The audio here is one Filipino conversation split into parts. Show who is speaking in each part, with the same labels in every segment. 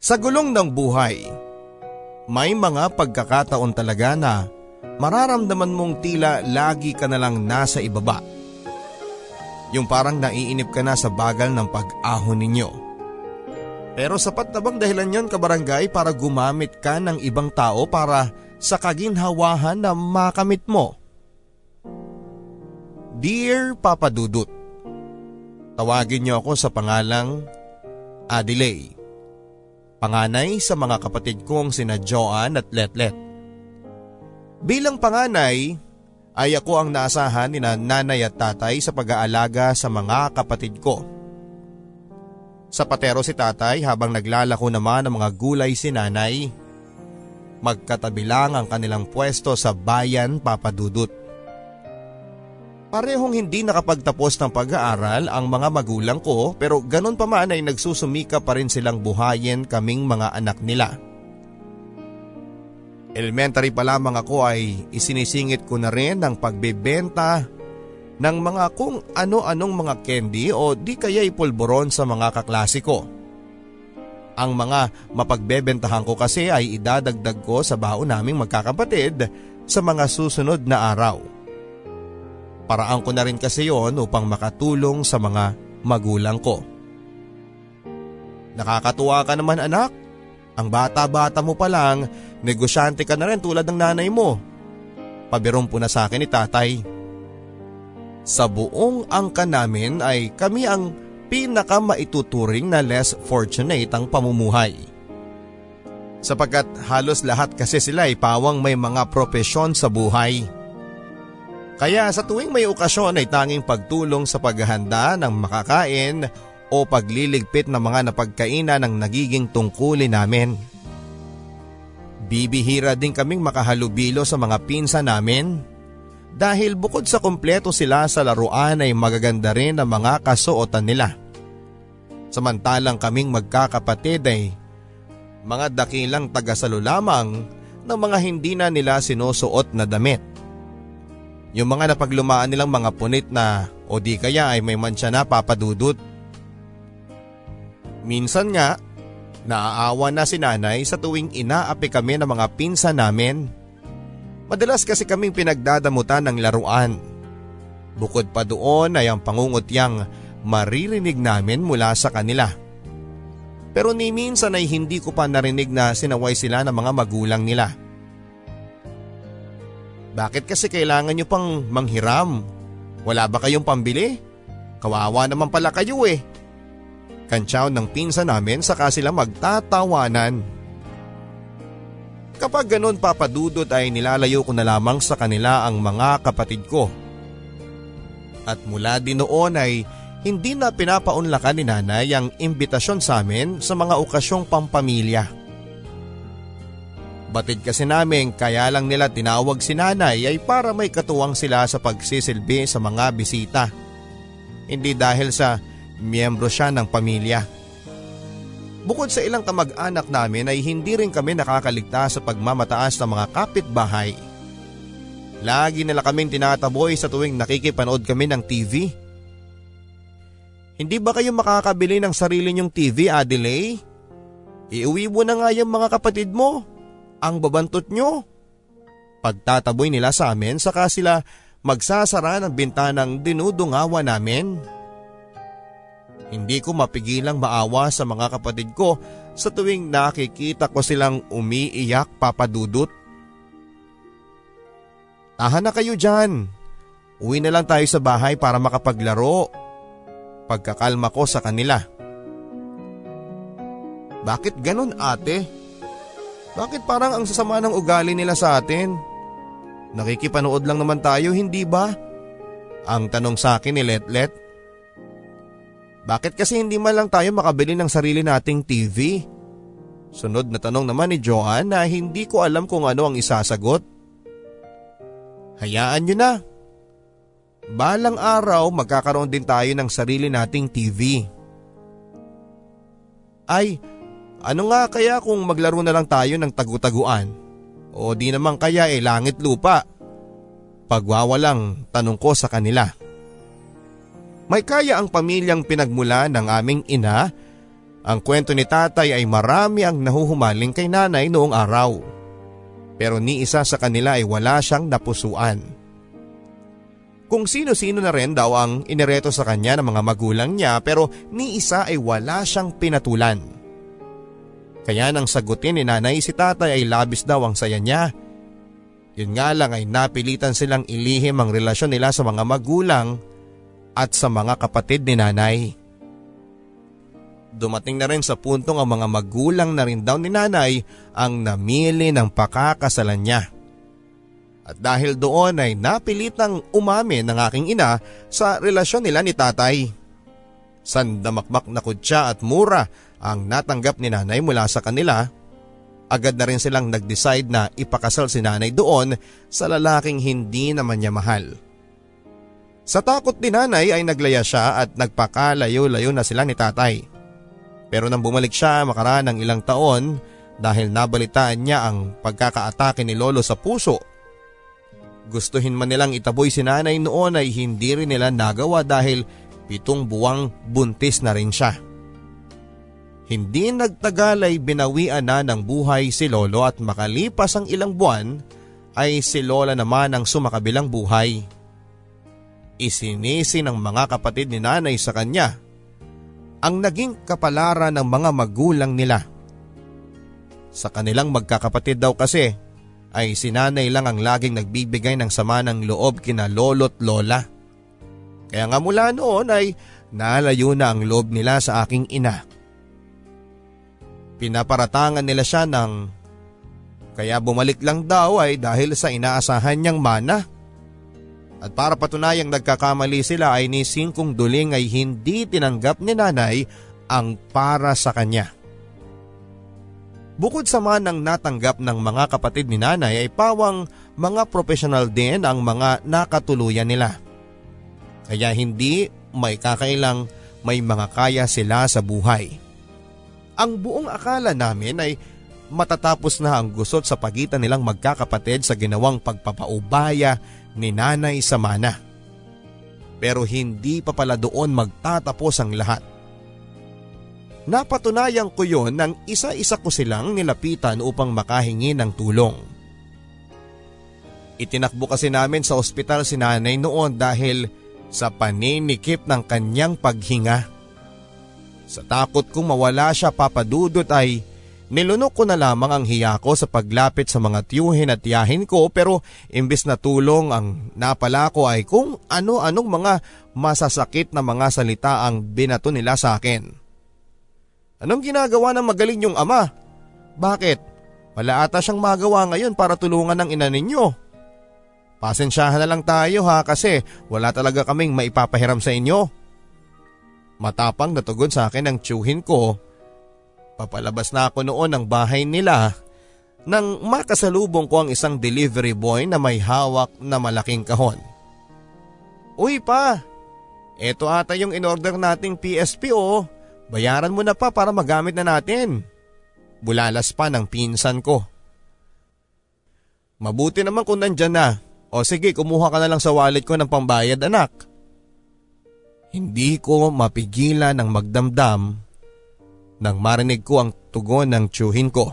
Speaker 1: Sa gulong ng buhay, may mga pagkakataon talaga na mararamdaman mong tila lagi ka na lang nasa ibaba. Yung parang naiinip ka na sa bagal ng pag-ahon ninyo. Pero sapat na bang dahilan yon kabarangay para gumamit ka ng ibang tao para sa kaginhawahan na makamit mo? Dear Papa Dudut, Tawagin niyo ako sa pangalang Adelaide panganay sa mga kapatid kong sina Joan at Letlet. Bilang panganay, ay ako ang naasahan ni nanay at tatay sa pag-aalaga sa mga kapatid ko. Sa patero si tatay habang naglalako naman ng mga gulay si nanay. Magkatabi lang ang kanilang pwesto sa bayan papadudot. Parehong hindi nakapagtapos ng pag-aaral ang mga magulang ko pero ganun pa man ay nagsusumika pa rin silang buhayin kaming mga anak nila. Elementary pa lamang ako ay isinisingit ko na rin ang pagbebenta ng mga kung ano-anong mga candy o di kaya ipulboron sa mga kaklase ko. Ang mga mapagbebentahan ko kasi ay idadagdag ko sa baon naming magkakapatid sa mga susunod na araw. Paraan ko na rin kasi yon upang makatulong sa mga magulang ko. Nakakatuwa ka naman anak. Ang bata-bata mo pa lang, negosyante ka na rin tulad ng nanay mo. Pabirong po na sa akin ni tatay. Sa buong angka namin ay kami ang pinaka maituturing na less fortunate ang pamumuhay. Sapagkat halos lahat kasi sila ay pawang may mga propesyon sa buhay. Kaya sa tuwing may okasyon ay tanging pagtulong sa paghahanda ng makakain o pagliligpit ng mga napagkainan ng nagiging tungkulin namin. Bibihira din kaming makahalubilo sa mga pinsa namin dahil bukod sa kumpleto sila sa laruan ay magaganda rin ang mga kasuotan nila. Samantalang kaming magkakapatid ay mga dakilang tagasalo lamang ng mga hindi na nila sinusuot na damit. Yung mga napaglumaan nilang mga punit na o di kaya ay may mansya na papadudot. Minsan nga, naaawa na si nanay sa tuwing inaapi kami ng mga pinsa namin. Madalas kasi kaming pinagdadamutan ng laruan. Bukod pa doon ay ang pangungutyang maririnig namin mula sa kanila. Pero ni minsan ay hindi ko pa narinig na sinaway sila ng mga magulang nila. Bakit kasi kailangan nyo pang manghiram? Wala ba kayong pambili? Kawawa naman pala kayo eh. Kantsaw ng pinsa namin saka sila magtatawanan. Kapag ganun papadudot ay nilalayo ko na lamang sa kanila ang mga kapatid ko. At mula din noon ay hindi na pinapaunlakan ni nanay ang imbitasyon sa amin sa mga okasyong pampamilya. Batid kasi namin kaya lang nila tinawag si nanay ay para may katuwang sila sa pagsisilbi sa mga bisita. Hindi dahil sa miyembro siya ng pamilya. Bukod sa ilang kamag-anak namin ay hindi rin kami nakakaligtas sa pagmamataas ng mga kapitbahay. Lagi nila kaming tinataboy sa tuwing nakikipanood kami ng TV. Hindi ba kayo makakabili ng sarili nyong TV, Adelaide? Iuwi mo na nga yung mga kapatid mo ang babantot nyo. Pagtataboy nila sa amin saka sila magsasara ng bintanang dinudungawa namin. Hindi ko mapigilang maawa sa mga kapatid ko sa tuwing nakikita ko silang umiiyak papadudot. Tahan na kayo dyan. Uwi na lang tayo sa bahay para makapaglaro. Pagkakalma ko sa kanila. Bakit ganun ate? Bakit parang ang sasama ng ugali nila sa atin? Nakikipanood lang naman tayo, hindi ba? Ang tanong sa akin ni Letlet. Bakit kasi hindi man lang tayo makabili ng sarili nating TV? Sunod na tanong naman ni Joanne na hindi ko alam kung ano ang isasagot. Hayaan nyo na. Balang araw magkakaroon din tayo ng sarili nating TV. Ay, ano nga kaya kung maglaro na lang tayo ng tagutaguan? O di naman kaya eh langit lupa? Pagwawalang tanong ko sa kanila. May kaya ang pamilyang pinagmula ng aming ina Ang kwento ni tatay ay marami ang nahuhumaling kay nanay noong araw. Pero ni isa sa kanila ay wala siyang napusuan. Kung sino-sino na rin daw ang inireto sa kanya ng mga magulang niya pero ni isa ay wala siyang pinatulan. Kaya nang sagutin ni nanay si tatay ay labis daw ang saya niya. Yun nga lang ay napilitan silang ilihim ang relasyon nila sa mga magulang at sa mga kapatid ni nanay. Dumating na rin sa puntong ang mga magulang na rin daw ni nanay ang namili ng pakakasalan niya. At dahil doon ay napilitang umamin ng aking ina sa relasyon nila ni tatay. Sandamakmak na kutsa at mura ang natanggap ni nanay mula sa kanila. Agad na rin silang nag-decide na ipakasal si nanay doon sa lalaking hindi naman niya mahal. Sa takot ni nanay ay naglaya siya at nagpakalayo-layo na sila ni tatay. Pero nang bumalik siya makaraan ng ilang taon dahil nabalitaan niya ang pagkakaatake ni Lolo sa puso. Gustuhin man nilang itaboy si nanay noon ay hindi rin nila nagawa dahil pitong buwang buntis na rin siya. Hindi nagtagal ay binawian na ng buhay si Lolo at makalipas ang ilang buwan ay si Lola naman ang sumakabilang buhay. Isinisi ng mga kapatid ni nanay sa kanya ang naging kapalaran ng mga magulang nila. Sa kanilang magkakapatid daw kasi ay sinanay lang ang laging nagbibigay ng sama ng loob kina lolo't lola. Kaya nga mula noon ay nalayo na ang loob nila sa aking ina. Pinaparatangan nila siya ng kaya bumalik lang daw ay dahil sa inaasahan niyang mana. At para patunayang nagkakamali sila ay ni Singkong Duling ay hindi tinanggap ni nanay ang para sa kanya. Bukod sa manang natanggap ng mga kapatid ni nanay ay pawang mga profesional din ang mga nakatuluyan nila. Kaya hindi may kakailang may mga kaya sila sa buhay. Ang buong akala namin ay matatapos na ang gusot sa pagitan nilang magkakapatid sa ginawang pagpapaubaya ni nanay sa mana. Pero hindi pa pala doon magtatapos ang lahat. Napatunayan ko yon nang isa-isa ko silang nilapitan upang makahingi ng tulong. Itinakbo kasi namin sa ospital si nanay noon dahil sa paninikip ng kanyang paghinga. Sa takot kong mawala siya papadudot ay Nilunok ko na lamang ang hiya ko sa paglapit sa mga tiyuhin at tiyahin ko pero imbis na tulong ang napala ko ay kung ano-anong mga masasakit na mga salita ang binato nila sa akin. Anong ginagawa ng magaling yung ama? Bakit? Wala ata siyang magawa ngayon para tulungan ng ina ninyo. Pasensyahan na lang tayo ha kasi wala talaga kaming maipapahiram sa inyo. Matapang na tugon sa akin ang tiyuhin ko Papalabas na ako noon ng bahay nila nang makasalubong ko ang isang delivery boy na may hawak na malaking kahon. Uy pa, eto ata yung in-order nating PSP o, bayaran mo na pa para magamit na natin. Bulalas pa ng pinsan ko. Mabuti naman kung nandyan na. O sige, kumuha ka na lang sa wallet ko ng pambayad anak. Hindi ko mapigilan ng magdamdam nang marinig ko ang tugon ng tsuhin ko.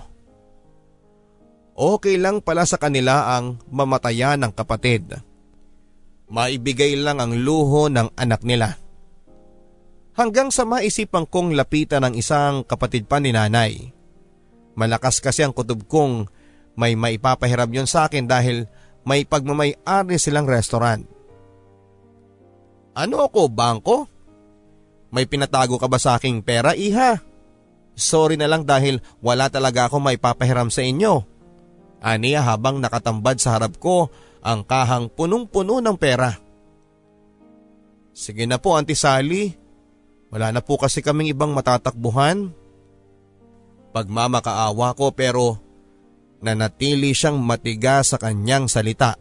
Speaker 1: Okay lang pala sa kanila ang mamatayan ng kapatid. Maibigay lang ang luho ng anak nila. Hanggang sa maisipan kong lapitan ng isang kapatid pa ni nanay. Malakas kasi ang kutob kong may maipapahiram yon sa akin dahil may pagmamay-ari silang restaurant. Ano ako, bangko? May pinatago ka ba sa aking pera, iha? Sorry na lang dahil wala talaga ako may papahiram sa inyo. Aniya habang nakatambad sa harap ko ang kahang punong-puno ng pera. Sige na po Auntie Sally, wala na po kasi kaming ibang matatakbuhan. Pagmamakaawa ko pero nanatili siyang matiga sa kanyang salita.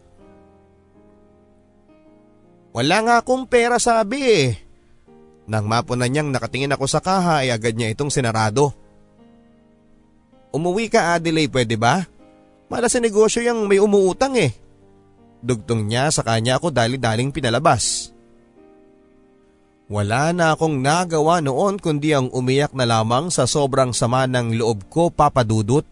Speaker 1: Wala nga akong pera sabi eh. Nang mapuna niyang nakatingin ako sa kaha ay agad niya itong sinarado. Umuwi ka Adelaide pwede ba? Mala sa negosyo yung may umuutang eh. Dugtong niya sa kanya ako dali-daling pinalabas. Wala na akong nagawa noon kundi ang umiyak na lamang sa sobrang sama ng loob ko papadudot.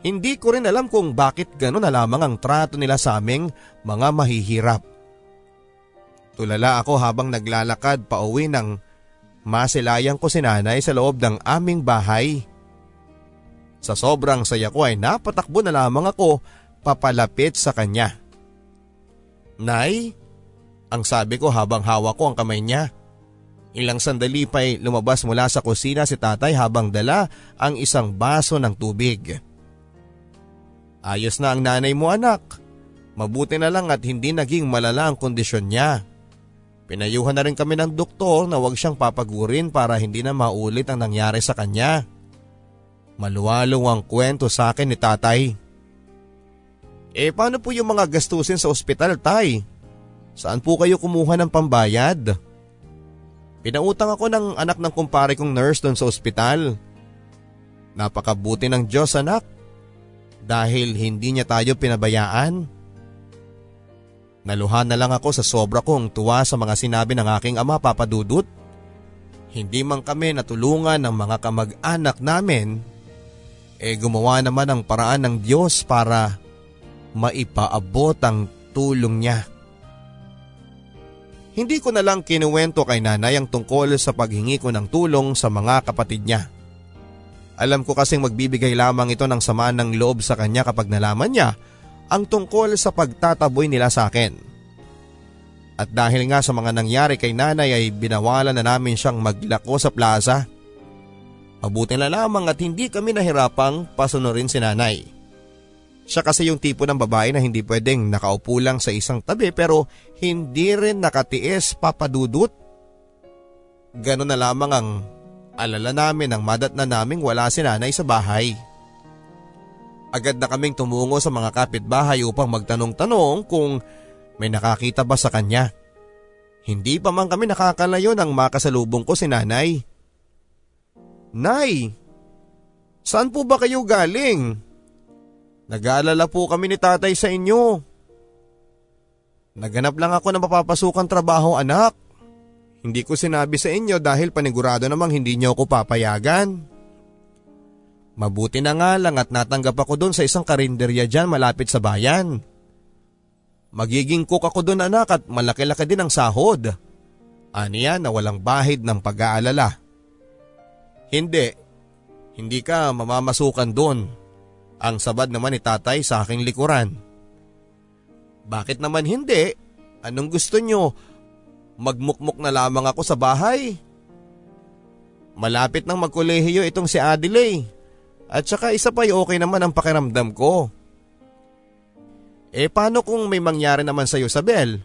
Speaker 1: Hindi ko rin alam kung bakit gano'n na lamang ang trato nila sa aming mga mahihirap. Tulala ako habang naglalakad pa uwi ng masilayang ko si nanay sa loob ng aming bahay. Sa sobrang saya ko ay napatakbo na lamang ako papalapit sa kanya. Nay, ang sabi ko habang hawak ko ang kamay niya. Ilang sandali pa'y lumabas mula sa kusina si tatay habang dala ang isang baso ng tubig. Ayos na ang nanay mo anak. Mabuti na lang at hindi naging malala ang kondisyon niya. Pinayuhan na rin kami ng doktor na huwag siyang papagurin para hindi na maulit ang nangyari sa kanya. Maluwalong ang kwento sa akin ni tatay. Eh paano po yung mga gastusin sa ospital tay? Saan po kayo kumuha ng pambayad? Pinautang ako ng anak ng kumpare kong nurse doon sa ospital. Napakabuti ng Diyos anak. Dahil hindi niya tayo pinabayaan. Naluhan na lang ako sa sobra kong tuwa sa mga sinabi ng aking ama papadudot. Hindi man kami natulungan ng mga kamag-anak namin, eh gumawa naman ang paraan ng Diyos para maipaabot ang tulong niya. Hindi ko na lang kinuwento kay nanay ang tungkol sa paghingi ko ng tulong sa mga kapatid niya. Alam ko kasing magbibigay lamang ito ng sama ng loob sa kanya kapag nalaman niya ang tungkol sa pagtataboy nila sa akin. At dahil nga sa mga nangyari kay nanay ay binawalan na namin siyang maglako sa plaza. Mabuti na lamang at hindi kami nahirapang pasunurin si nanay. Siya kasi yung tipo ng babae na hindi pwedeng nakaupo lang sa isang tabi pero hindi rin nakatiis papadudot. Ganon na lamang ang alala namin ang madat na naming wala si nanay sa bahay. Agad na kaming tumungo sa mga kapitbahay upang magtanong-tanong kung may nakakita ba sa kanya. Hindi pa man kami nakakalayo nang makasalubong ko si nanay. Nay, saan po ba kayo galing? Nag-aalala po kami ni tatay sa inyo. Naganap lang ako ng mapapasukan trabaho anak. Hindi ko sinabi sa inyo dahil panigurado namang hindi niyo ako papayagan. Mabuti na nga lang at natanggap ako doon sa isang karinderya dyan malapit sa bayan. Magiging cook ako doon anak at malaki-laki din ang sahod. Aniya na walang bahid ng pag-aalala. Hindi, hindi ka mamamasukan doon. Ang sabad naman ni tatay sa aking likuran. Bakit naman hindi? Anong gusto nyo? Magmukmuk na lamang ako sa bahay. Malapit nang magkolehiyo itong si Adelaide. At saka isa pa okay naman ang pakiramdam ko. Eh paano kung may mangyari naman sa iyo sa Bel?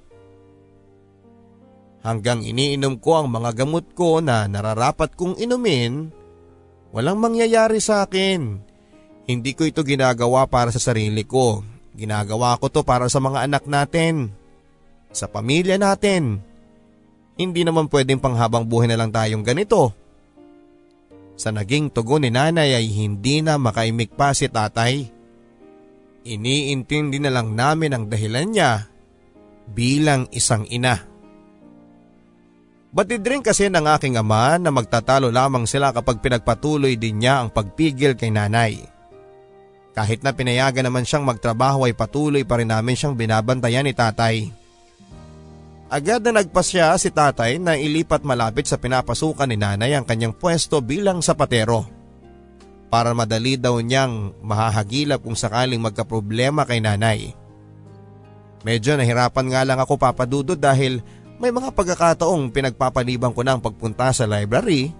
Speaker 1: Hanggang iniinom ko ang mga gamot ko na nararapat kong inumin, walang mangyayari sa akin. Hindi ko ito ginagawa para sa sarili ko. Ginagawa ko to para sa mga anak natin. Sa pamilya natin. Hindi naman pwedeng panghabang buhay na lang tayong ganito. Sa naging tugon ni nanay ay hindi na makaimik pa si tatay. Iniintindi na lang namin ang dahilan niya bilang isang ina. Batid rin kasi ng aking ama na magtatalo lamang sila kapag pinagpatuloy din niya ang pagpigil kay nanay. Kahit na pinayagan naman siyang magtrabaho ay patuloy pa rin namin siyang binabantayan ni tatay. Agad na nagpasya si tatay na ilipat malapit sa pinapasukan ni nanay ang kanyang pwesto bilang sapatero. Para madali daw niyang mahahagilap kung sakaling magkaproblema kay nanay. Medyo nahirapan nga lang ako papadudod dahil may mga pagkakataong pinagpapaliban ko ang pagpunta sa library.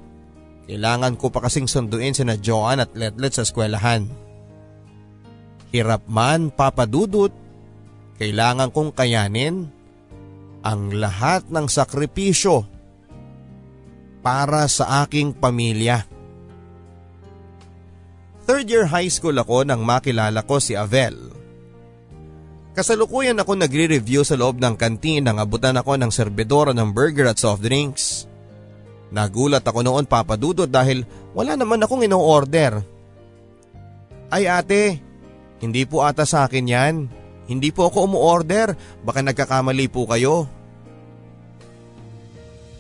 Speaker 1: Kailangan ko pa kasing sunduin sina Joan at Letlet sa eskwelahan. Hirap man papadudot, kailangan kong kayanin ang lahat ng sakripisyo para sa aking pamilya. Third year high school ako nang makilala ko si Avel. Kasalukuyan ako nagre-review sa loob ng kantin nang abutan ako ng serbedora ng burger at soft drinks. Nagulat ako noon papadudot dahil wala naman akong ino-order. Ay ate, hindi po ata sa akin yan. Hindi po ako umu-order. Baka nagkakamali po kayo.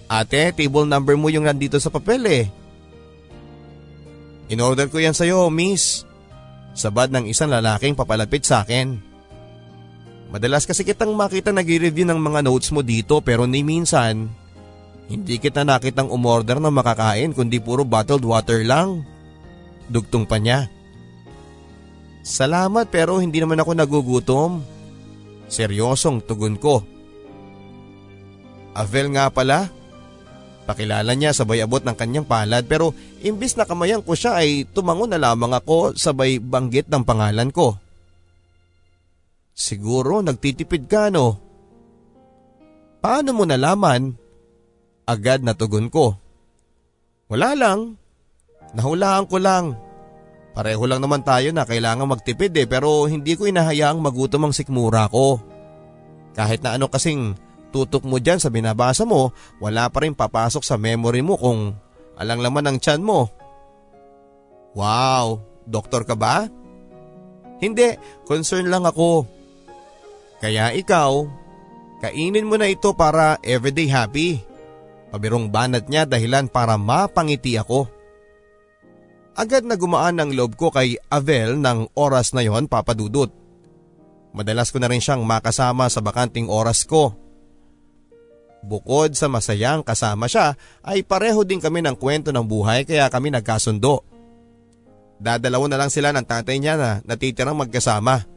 Speaker 1: Ate, table number mo yung nandito sa papel eh. In-order ko yan sa'yo, miss. Sabad ng isang lalaking papalapit sa akin. Madalas kasi kitang makita nag-review ng mga notes mo dito pero ni minsan, hindi kita nakitang umorder ng makakain kundi puro bottled water lang. Dugtong pa niya. Salamat pero hindi naman ako nagugutom. Seryosong tugon ko. Avel nga pala, Pakilala niya sabay abot ng kanyang palad pero imbis na kamayan ko siya ay tumango na lamang ako sabay banggit ng pangalan ko. Siguro nagtitipid ka no? Paano mo nalaman? Agad na tugon ko. Wala lang. Nahulaan ko lang. Pareho lang naman tayo na kailangan magtipid eh pero hindi ko inahayaang magutom ang sikmura ko. Kahit na ano kasing tutok mo dyan sa binabasa mo, wala pa rin papasok sa memory mo kung alang laman ang tiyan mo. Wow, doktor ka ba? Hindi, concern lang ako. Kaya ikaw, kainin mo na ito para everyday happy. Pabirong banat niya dahilan para mapangiti ako. Agad na gumaan ang loob ko kay Avel ng oras na yon papadudot. Madalas ko na rin siyang makasama sa bakanting oras ko. Bukod sa masayang kasama siya ay pareho din kami ng kwento ng buhay kaya kami nagkasundo. Dadalaw na lang sila ng tatay niya na natitirang magkasama.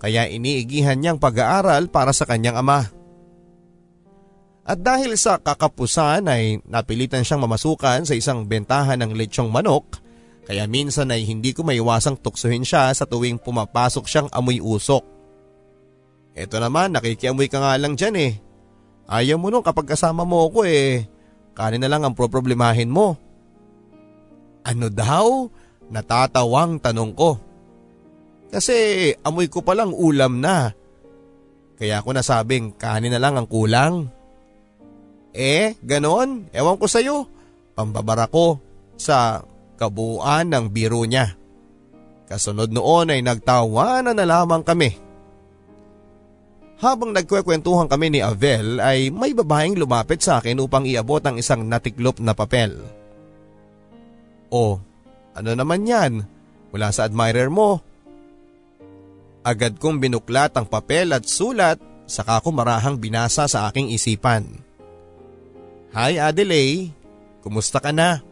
Speaker 1: Kaya iniigihan niyang pag-aaral para sa kanyang ama. At dahil sa kakapusan ay napilitan siyang mamasukan sa isang bentahan ng lechong manok kaya minsan ay hindi ko maiwasang tuksuhin siya sa tuwing pumapasok siyang amoy usok. Ito naman nakikiamoy ka nga lang dyan eh Ayaw mo nung kapag kasama mo ako eh. Kanin na lang ang problemahin mo. Ano daw? Natatawang tanong ko. Kasi amoy ko palang ulam na. Kaya ako nasabing kanin na lang ang kulang. Eh, ganon. Ewan ko sa'yo. Pambabara ko sa kabuuan ng biro niya. Kasunod noon ay nagtawanan na lamang kami. Habang nagkwekwentuhan kami ni Avel ay may babaeng lumapit sa akin upang iabot ang isang natiklop na papel. Oh, ano naman yan? Mula sa admirer mo. Agad kong binuklat ang papel at sulat saka ko marahang binasa sa aking isipan. Hi Adelaide, kumusta ka na?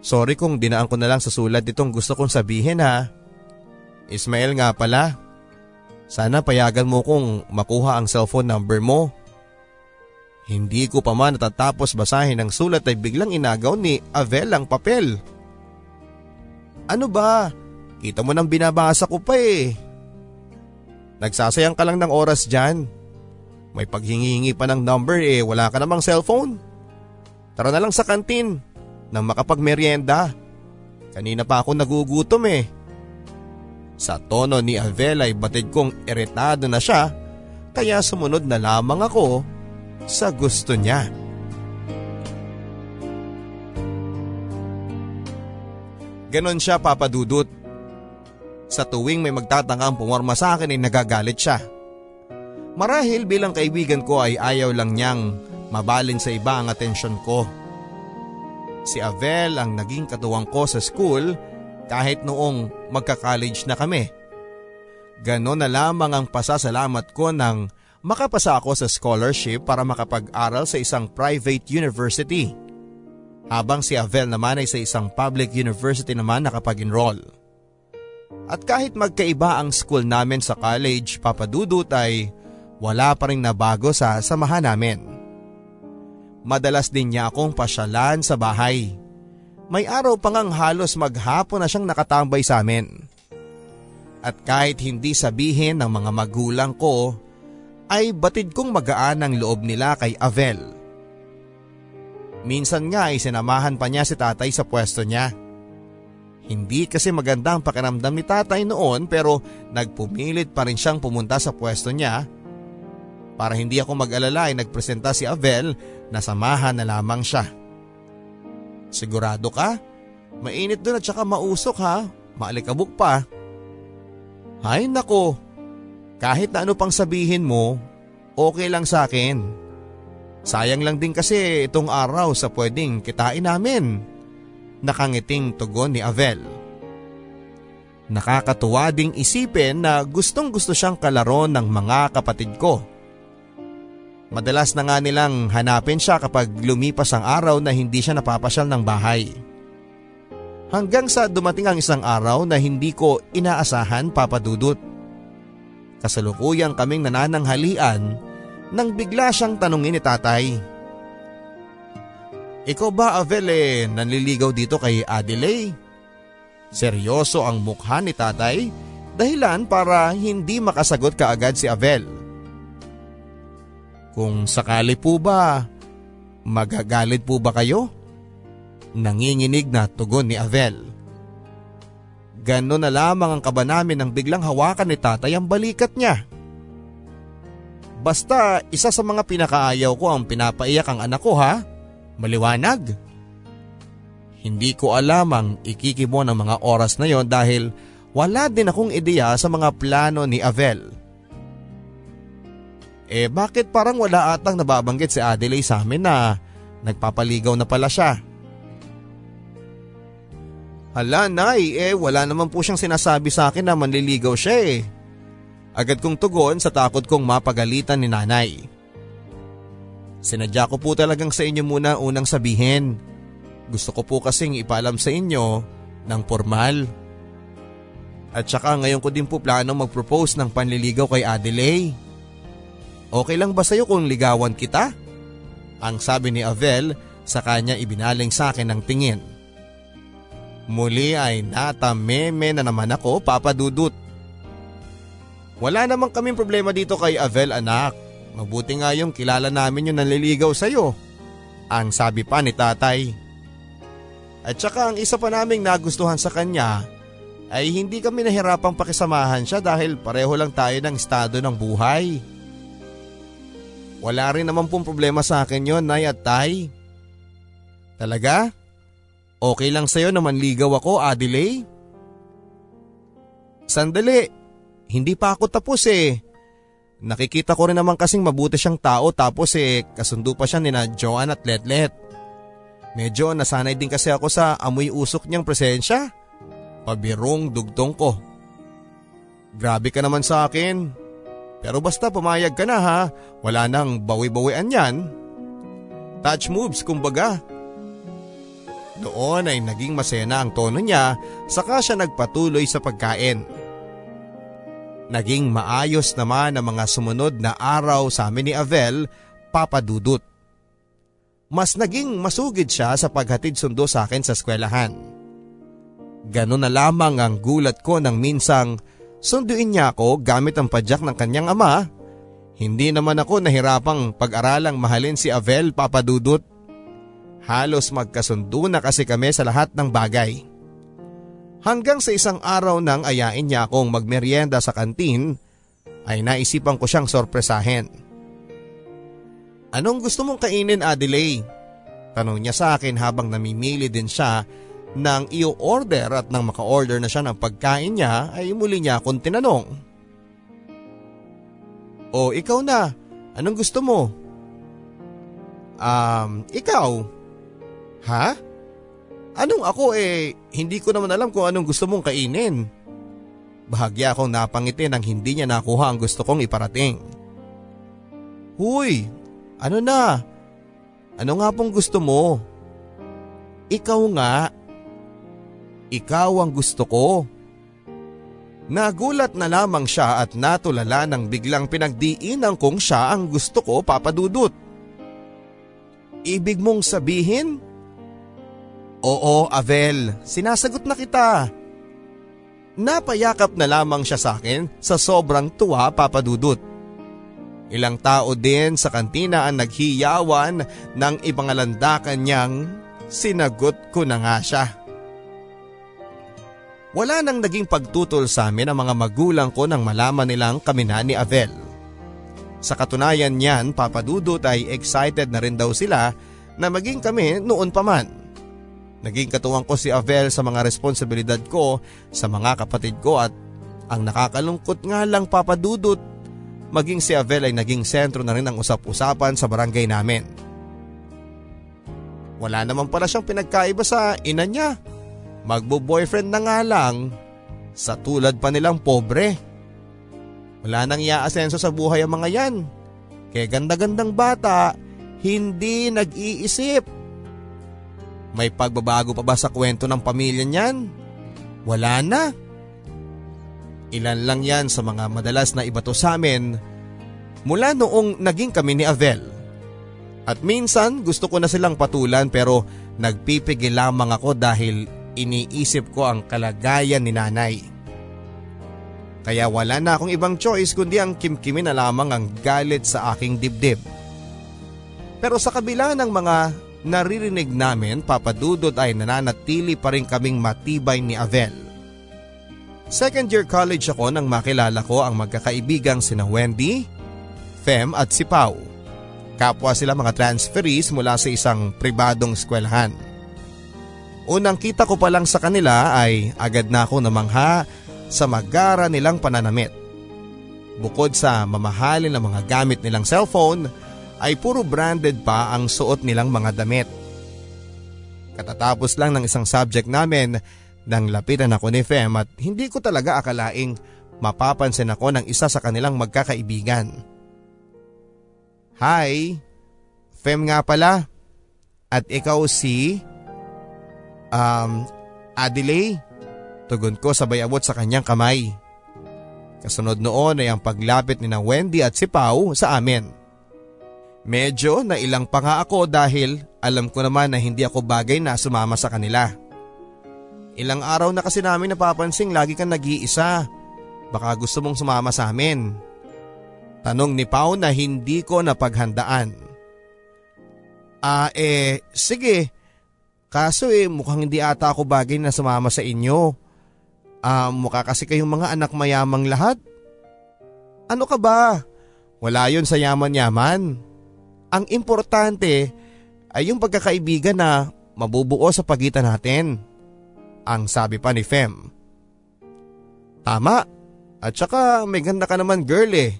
Speaker 1: Sorry kung dinaan ko na lang sa sulat itong gusto kong sabihin ha. Ismael nga pala, sana payagan mo kong makuha ang cellphone number mo. Hindi ko pa man natatapos basahin ang sulat ay biglang inagaw ni Avel ang papel. Ano ba? Kita mo nang binabasa ko pa eh. Nagsasayang ka lang ng oras dyan. May paghingi pa ng number eh wala ka namang cellphone. Tara na lang sa kantin nang makapagmeryenda. Kanina pa ako nagugutom eh. Sa tono ni Avel ay batid kong iritado na siya kaya sumunod na lamang ako sa gusto niya. Ganon siya papadudot. Sa tuwing may magtatangang pumarma sa akin ay nagagalit siya. Marahil bilang kaibigan ko ay ayaw lang niyang mabalin sa iba ang atensyon ko. Si Avel ang naging katuwang ko sa school kahit noong magka-college na kami. Ganon na lamang ang pasasalamat ko nang makapasa ako sa scholarship para makapag-aral sa isang private university. Habang si Avel naman ay sa isang public university naman nakapag-enroll. At kahit magkaiba ang school namin sa college, papadudot ay wala pa rin nabago sa samahan namin. Madalas din niya akong pasyalan sa bahay may araw pa ngang halos maghapon na siyang nakatambay sa amin. At kahit hindi sabihin ng mga magulang ko, ay batid kong magaan ang loob nila kay Avel. Minsan nga ay sinamahan pa niya si tatay sa pwesto niya. Hindi kasi maganda ang pakiramdam ni tatay noon pero nagpumilit pa rin siyang pumunta sa pwesto niya. Para hindi ako mag-alala ay nagpresenta si Avel na samahan na lamang siya. Sigurado ka? Mainit doon at saka mausok ha. Maalikabok pa. Hay nako. Kahit na ano pang sabihin mo, okay lang sa akin. Sayang lang din kasi itong araw sa pwedeng kitain namin. Nakangiting tugon ni Avel. Nakakatuwa ding isipin na gustong gusto siyang kalaro ng mga kapatid ko. Madalas na nga nilang hanapin siya kapag lumipas ang araw na hindi siya napapasyal ng bahay. Hanggang sa dumating ang isang araw na hindi ko inaasahan papadudot. Kasalukuyang kaming nanananghalian nang bigla siyang tanungin ni tatay. Ikaw ba Avel eh nanliligaw dito kay Adelaide? Seryoso ang mukha ni tatay dahilan para hindi makasagot kaagad si Avel. Kung sakali po ba, magagalit po ba kayo? Nanginginig na tugon ni Avel. Ganon na lamang ang kaba namin nang biglang hawakan ni tatay ang balikat niya. Basta isa sa mga pinakaayaw ko ang pinapaiyak ang anak ko ha? Maliwanag. Hindi ko alam ang ikikibo ng mga oras na yon dahil wala din akong ideya sa mga plano ni Avel. Eh bakit parang wala atang nababanggit si Adelaide sa amin na nagpapaligaw na pala siya? Hala nay, eh wala naman po siyang sinasabi sa akin na manliligaw siya eh. Agad kong tugon sa takot kong mapagalitan ni nanay. Sinadya ko po talagang sa inyo muna unang sabihin. Gusto ko po kasing ipalam sa inyo ng formal. At saka ngayon ko din po plano mag-propose ng panliligaw kay Adelaide. Okay lang ba sa'yo kung ligawan kita? Ang sabi ni Avel sa kanya ibinaling sa akin ng tingin. Muli ay natameme na naman ako papadudot. Wala namang kaming problema dito kay Avel anak. Mabuti nga yung kilala namin yung nanliligaw sa'yo. Ang sabi pa ni tatay. At saka ang isa pa naming nagustuhan sa kanya ay hindi kami nahirapang pakisamahan siya dahil pareho lang tayo ng estado ng buhay. Wala rin naman pong problema sa akin yon, Nay at Tay. Talaga? Okay lang sa'yo na manligaw ako, Adelaide? Sandali, hindi pa ako tapos eh. Nakikita ko rin naman kasing mabuti siyang tao tapos eh kasundo pa siya ni na Joanne at Letlet. Medyo nasanay din kasi ako sa amoy usok niyang presensya. Pabirong dugtong ko. Grabe ka naman sa akin. Pero basta pumayag ka na ha, wala nang bawi-bawian yan. Touch moves kumbaga. Noon ay naging masaya na ang tono niya saka siya nagpatuloy sa pagkain. Naging maayos naman ang mga sumunod na araw sa amin ni Avel, Papa Dudut. Mas naging masugid siya sa paghatid sundo sa akin sa eskwelahan. Ganon na lamang ang gulat ko nang minsang Sunduin niya ako gamit ang padyak ng kanyang ama. Hindi naman ako nahirapang pag-aralang mahalin si Avel papadudot. Halos magkasundo na kasi kami sa lahat ng bagay. Hanggang sa isang araw nang ayain niya akong magmeryenda sa kantin, ay naisipan ko siyang sorpresahin. Anong gusto mong kainin Adelaide? Tanong niya sa akin habang namimili din siya nang i-order at nang maka-order na siya ng pagkain niya ay muli niya akong tinanong. O ikaw na, anong gusto mo? Um, ikaw? Ha? Anong ako eh, hindi ko naman alam kung anong gusto mong kainin. Bahagya akong napangiti nang hindi niya nakuha ang gusto kong iparating. Huy, ano na? Ano nga pong gusto mo? Ikaw nga, ikaw ang gusto ko. Nagulat na lamang siya at natulala nang biglang pinagdiinan kong siya ang gusto ko papadudot. Ibig mong sabihin? Oo, Avel, sinasagot na kita. Napayakap na lamang siya sa akin sa sobrang tuwa papadudot. Ilang tao din sa kantina ang naghiyawan ng ipangalandakan niyang sinagot ko na nga siya. Wala nang naging pagtutol sa amin ang mga magulang ko nang malaman nilang kami na ni Avel. Sa katunayan niyan, papadudot ay excited na rin daw sila na maging kami noon pa man. Naging katuwang ko si Avel sa mga responsibilidad ko sa mga kapatid ko at ang nakakalungkot nga lang papadudot, maging si Avel ay naging sentro na rin ng usap-usapan sa barangay namin. Wala naman pala siyang pinagkaiba sa ina niya. Magbo-boyfriend na nga lang sa tulad pa nilang pobre. Wala nang iaasenso sa buhay ang mga yan. Kaya ganda-gandang bata, hindi nag-iisip. May pagbabago pa ba sa kwento ng pamilya niyan? Wala na. Ilan lang yan sa mga madalas na ibato sa amin mula noong naging kami ni Avel. At minsan gusto ko na silang patulan pero nagpipigil lamang ako dahil iniisip ko ang kalagayan ni nanay. Kaya wala na akong ibang choice kundi ang kimkimin na lamang ang galit sa aking dibdib. Pero sa kabila ng mga naririnig namin, papadudod ay nananatili pa rin kaming matibay ni Avel. Second year college ako nang makilala ko ang magkakaibigang sina Wendy, Fem at si Pau. Kapwa sila mga transferees mula sa isang pribadong eskwelahan. Unang kita ko pa lang sa kanila ay agad na ako namangha sa magara nilang pananamit. Bukod sa mamahalin na mga gamit nilang cellphone, ay puro branded pa ang suot nilang mga damit. Katatapos lang ng isang subject namin nang lapitan ako ni Fem at hindi ko talaga akalaing mapapansin ako ng isa sa kanilang magkakaibigan. Hi, Fem nga pala. At ikaw si... Um, Adelaide? Tugon ko sabay abot sa kanyang kamay. Kasunod noon ay ang paglapit ni na Wendy at si Pau sa amin. Medyo nailang pa nga ako dahil alam ko naman na hindi ako bagay na sumama sa kanila. Ilang araw na kasi namin napapansing lagi kang nag-iisa. Baka gusto mong sumama sa amin. Tanong ni Pau na hindi ko napaghandaan. Ah eh, sige. Kaso eh mukhang hindi ata ako bagay na sumama sa inyo. Ah, mukha kasi kayong mga anak mayamang lahat. Ano ka ba? Wala yon sa yaman-yaman. Ang importante ay yung pagkakaibigan na mabubuo sa pagitan natin ang sabi pa ni Fem. Tama, at saka may ganda ka naman girl eh.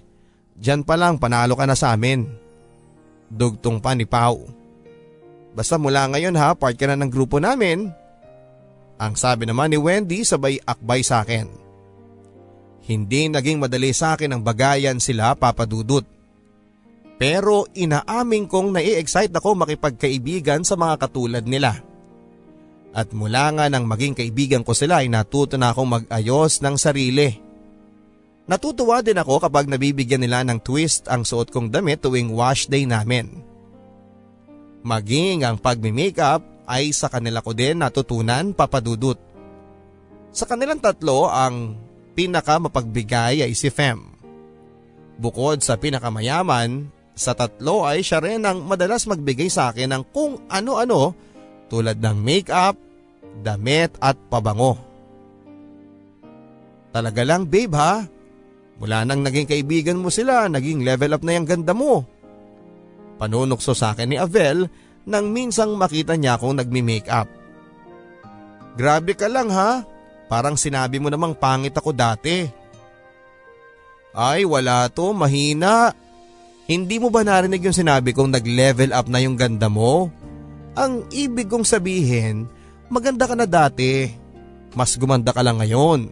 Speaker 1: Diyan pa lang panalo ka na sa amin. Dugtong pa ni Pau. Basta mula ngayon ha, part ka na ng grupo namin. Ang sabi naman ni Wendy sabay akbay sa akin. Hindi naging madali sa akin ang bagayan sila papadudot. Pero inaaming kong nai-excite ako makipagkaibigan sa mga katulad nila. At mula nga nang maging kaibigan ko sila ay natuto na akong mag-ayos ng sarili. Natutuwa din ako kapag nabibigyan nila ng twist ang suot kong damit tuwing wash day namin. Maging ang pagmi-makeup ay sa kanila ko din natutunan papadudot. Sa kanilang tatlo ang pinaka mapagbigay ay si Fem. Bukod sa pinakamayaman, sa tatlo ay siya rin ang madalas magbigay sa akin ng kung ano-ano tulad ng makeup, damit at pabango. Talaga lang babe ha, mula nang naging kaibigan mo sila, naging level up na yung ganda mo. Panunokso sa akin ni Avel nang minsang makita niya akong nagmi-makeup. Grabe ka lang ha, parang sinabi mo namang pangit ako dati. Ay wala to, mahina. Hindi mo ba narinig yung sinabi kong nag-level up na yung ganda mo? Ang ibig kong sabihin, Maganda ka na dati. Mas gumanda ka lang ngayon.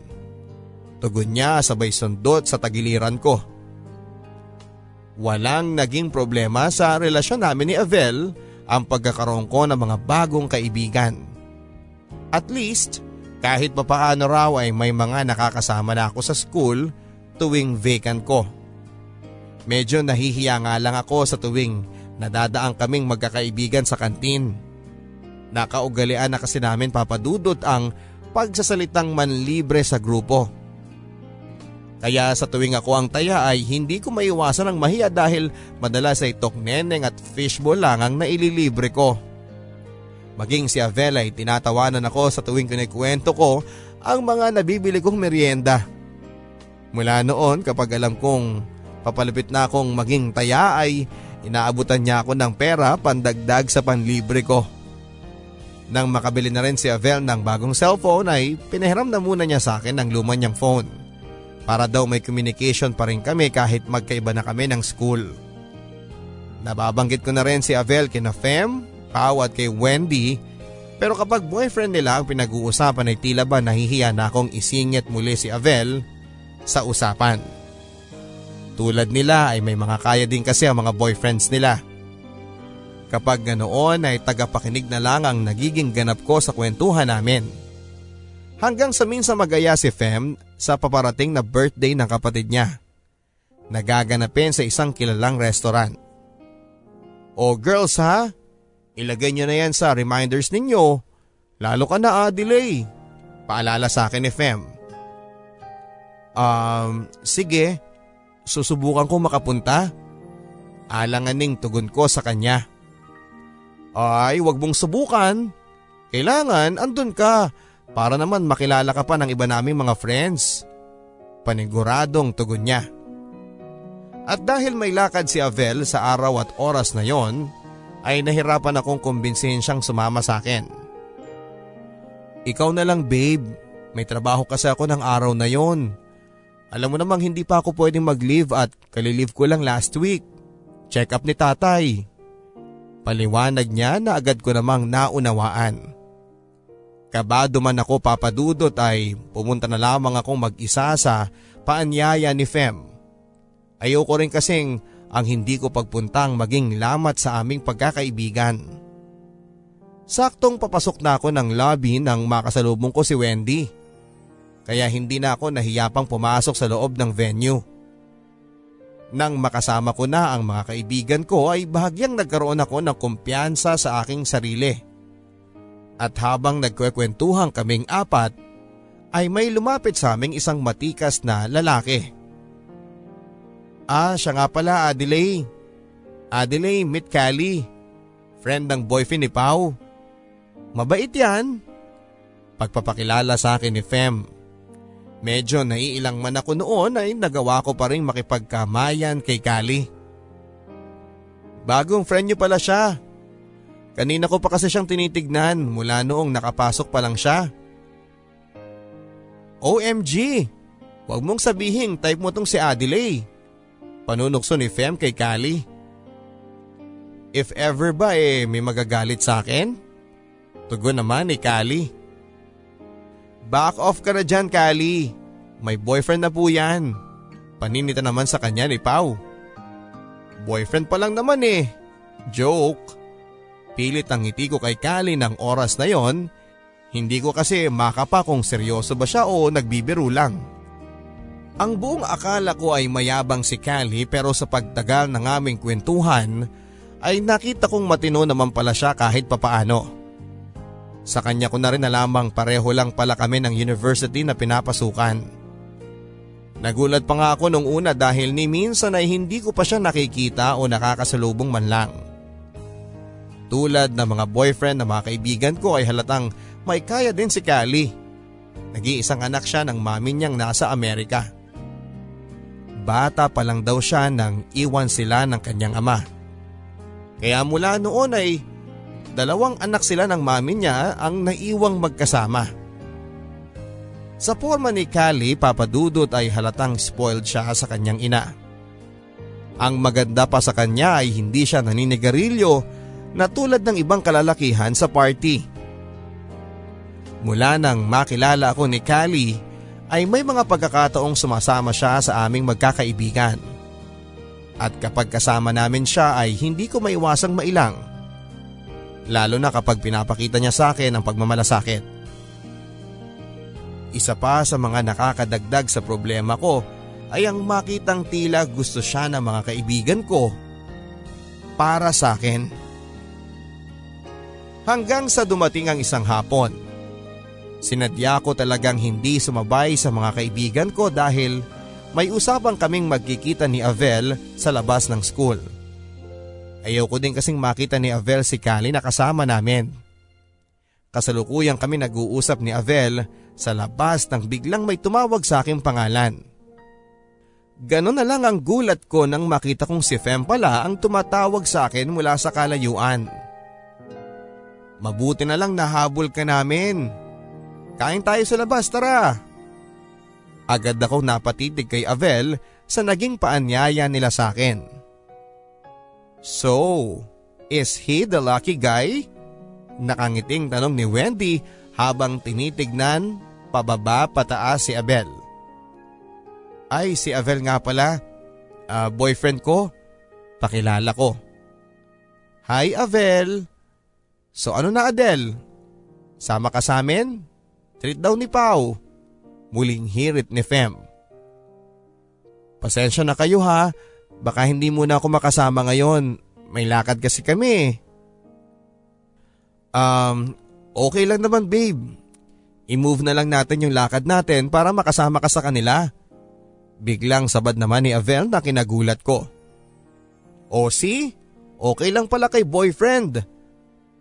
Speaker 1: Tugon niya sabay sundot sa tagiliran ko. Walang naging problema sa relasyon namin ni Avel ang pagkakaroon ko ng mga bagong kaibigan. At least, kahit papaano raw ay may mga nakakasama na ako sa school tuwing vacant ko. Medyo nahihiya nga lang ako sa tuwing nadadaan kaming magkakaibigan sa kantin. Nakaugalian na kasi namin papadudot ang pagsasalitang manlibre sa grupo. Kaya sa tuwing ako ang taya ay hindi ko maiwasan ang mahiya dahil madalas ay tokneneng at fishbowl lang ang naililibre ko. Maging si Avela ay tinatawanan ako sa tuwing kinikwento ko ang mga nabibili kong merienda. Mula noon kapag alam kong papalapit na akong maging taya ay inaabutan niya ako ng pera pandagdag sa panlibre ko. Nang makabili na rin si Avel ng bagong cellphone ay pinahiram na muna niya sa akin ng luma niyang phone. Para daw may communication pa rin kami kahit magkaiba na kami ng school. Nababanggit ko na rin si Avel kina Fem, Pau at kay Wendy pero kapag boyfriend nila ang pinag-uusapan ay tila ba nahihiya na akong isingit muli si Avel sa usapan. Tulad nila ay may mga kaya din kasi ang mga boyfriends nila. Kapag ganoon ay tagapakinig na lang ang nagiging ganap ko sa kwentuhan namin. Hanggang sa minsan magaya si Fem sa paparating na birthday ng kapatid niya. Nagaganapin sa isang kilalang restaurant. O girls ha, ilagay nyo na yan sa reminders ninyo. Lalo ka na delay. Paalala sa akin ni Fem. Um, sige, susubukan ko makapunta. Alanganing tugon ko sa kanya. Ay, wag mong subukan. Kailangan andun ka para naman makilala ka pa ng iba naming mga friends. Paniguradong tugon niya. At dahil may lakad si Avel sa araw at oras na yon, ay nahirapan akong kumbinsihin siyang sumama sa akin. Ikaw na lang babe, may trabaho kasi ako ng araw na yon. Alam mo namang hindi pa ako pwedeng mag-leave at kalilive ko lang last week. Check up ni tatay. Paliwanag niya na agad ko namang naunawaan. Kabado man ako papadudot ay pumunta na lamang akong mag-isa sa paanyaya ni Fem. Ayoko rin kasing ang hindi ko pagpuntang maging lamat sa aming pagkakaibigan. Saktong papasok na ako ng lobby nang makasalubong ko si Wendy kaya hindi na ako nahiyapang pumasok sa loob ng venue. Nang makasama ko na ang mga kaibigan ko ay bahagyang nagkaroon ako ng kumpiyansa sa aking sarili. At habang nagkwekwentuhan kaming apat, ay may lumapit sa aming isang matikas na lalaki. Ah, siya nga pala Adelaide. Adelaide, meet Callie. Friend ng boyfriend ni Pau. Mabait yan. Pagpapakilala sa akin ni Fem. Medyo naiilang man ako noon ay nagawa ko pa rin makipagkamayan kay Kali. Bagong friend niyo pala siya. Kanina ko pa kasi siyang tinitignan mula noong nakapasok pa lang siya. OMG! Huwag mong sabihin type mo tong si Adelaide. Panunokso ni Fem kay Kali. If ever ba eh may magagalit sa akin? Tugon naman ni Kali. Back off ka na dyan, Kali. May boyfriend na po yan. Paninita naman sa kanya ni Pau. Boyfriend pa lang naman eh. Joke. Pilit ang ngiti ko kay Kali ng oras na yon. Hindi ko kasi makapa kung seryoso ba siya o nagbibiro lang. Ang buong akala ko ay mayabang si Kali pero sa pagtagal ng aming kwentuhan ay nakita kong matino naman pala siya kahit papaano. Sa kanya ko na rin nalamang pareho lang pala kami ng university na pinapasukan. Nagulat pa nga ako nung una dahil ni minsan ay hindi ko pa siya nakikita o nakakasalubong man lang. Tulad ng mga boyfriend na mga kaibigan ko ay halatang may kaya din si Kali. Nag-iisang anak siya ng mami niyang nasa Amerika. Bata pa lang daw siya nang iwan sila ng kanyang ama. Kaya mula noon ay Dalawang anak sila ng mami niya ang naiwang magkasama. Sa forma ni Kali, papadudot ay halatang spoiled siya sa kanyang ina. Ang maganda pa sa kanya ay hindi siya naninigarilyo na tulad ng ibang kalalakihan sa party. Mula nang makilala ako ni Kali ay may mga pagkakataong sumasama siya sa aming magkakaibigan. At kapag kasama namin siya ay hindi ko maiwasang mailang lalo na kapag pinapakita niya sa akin ang pagmamalasakit. Isa pa sa mga nakakadagdag sa problema ko ay ang makitang tila gusto siya ng mga kaibigan ko para sa akin. Hanggang sa dumating ang isang hapon, sinadya ko talagang hindi sumabay sa mga kaibigan ko dahil may usapang kaming magkikita ni Avel sa labas ng school. Ayaw ko din kasing makita ni Avel si Kali na kasama namin. Kasalukuyang kami nag-uusap ni Avel sa labas nang biglang may tumawag sa aking pangalan. Ganon na lang ang gulat ko nang makita kong si Fem pala ang tumatawag sa akin mula sa kalayuan. Mabuti na lang nahabol ka namin. Kain tayo sa labas, tara. Agad ako napatitig kay Avel sa naging paanyaya nila sa akin. So, is he the lucky guy? Nakangiting tanong ni Wendy habang tinitignan pababa pataas si Abel. Ay, si Avel nga pala. Uh, boyfriend ko. Pakilala ko. Hi Avel. So ano na Adel? Sama ka sa amin? Treat daw ni Pau. Muling hirit ni Fem. Pasensya na kayo ha. Baka hindi muna ako makasama ngayon. May lakad kasi kami. Um, okay lang naman babe. I-move na lang natin yung lakad natin para makasama ka sa kanila. Biglang sabad naman ni Avel na kinagulat ko. O si, okay lang pala kay boyfriend.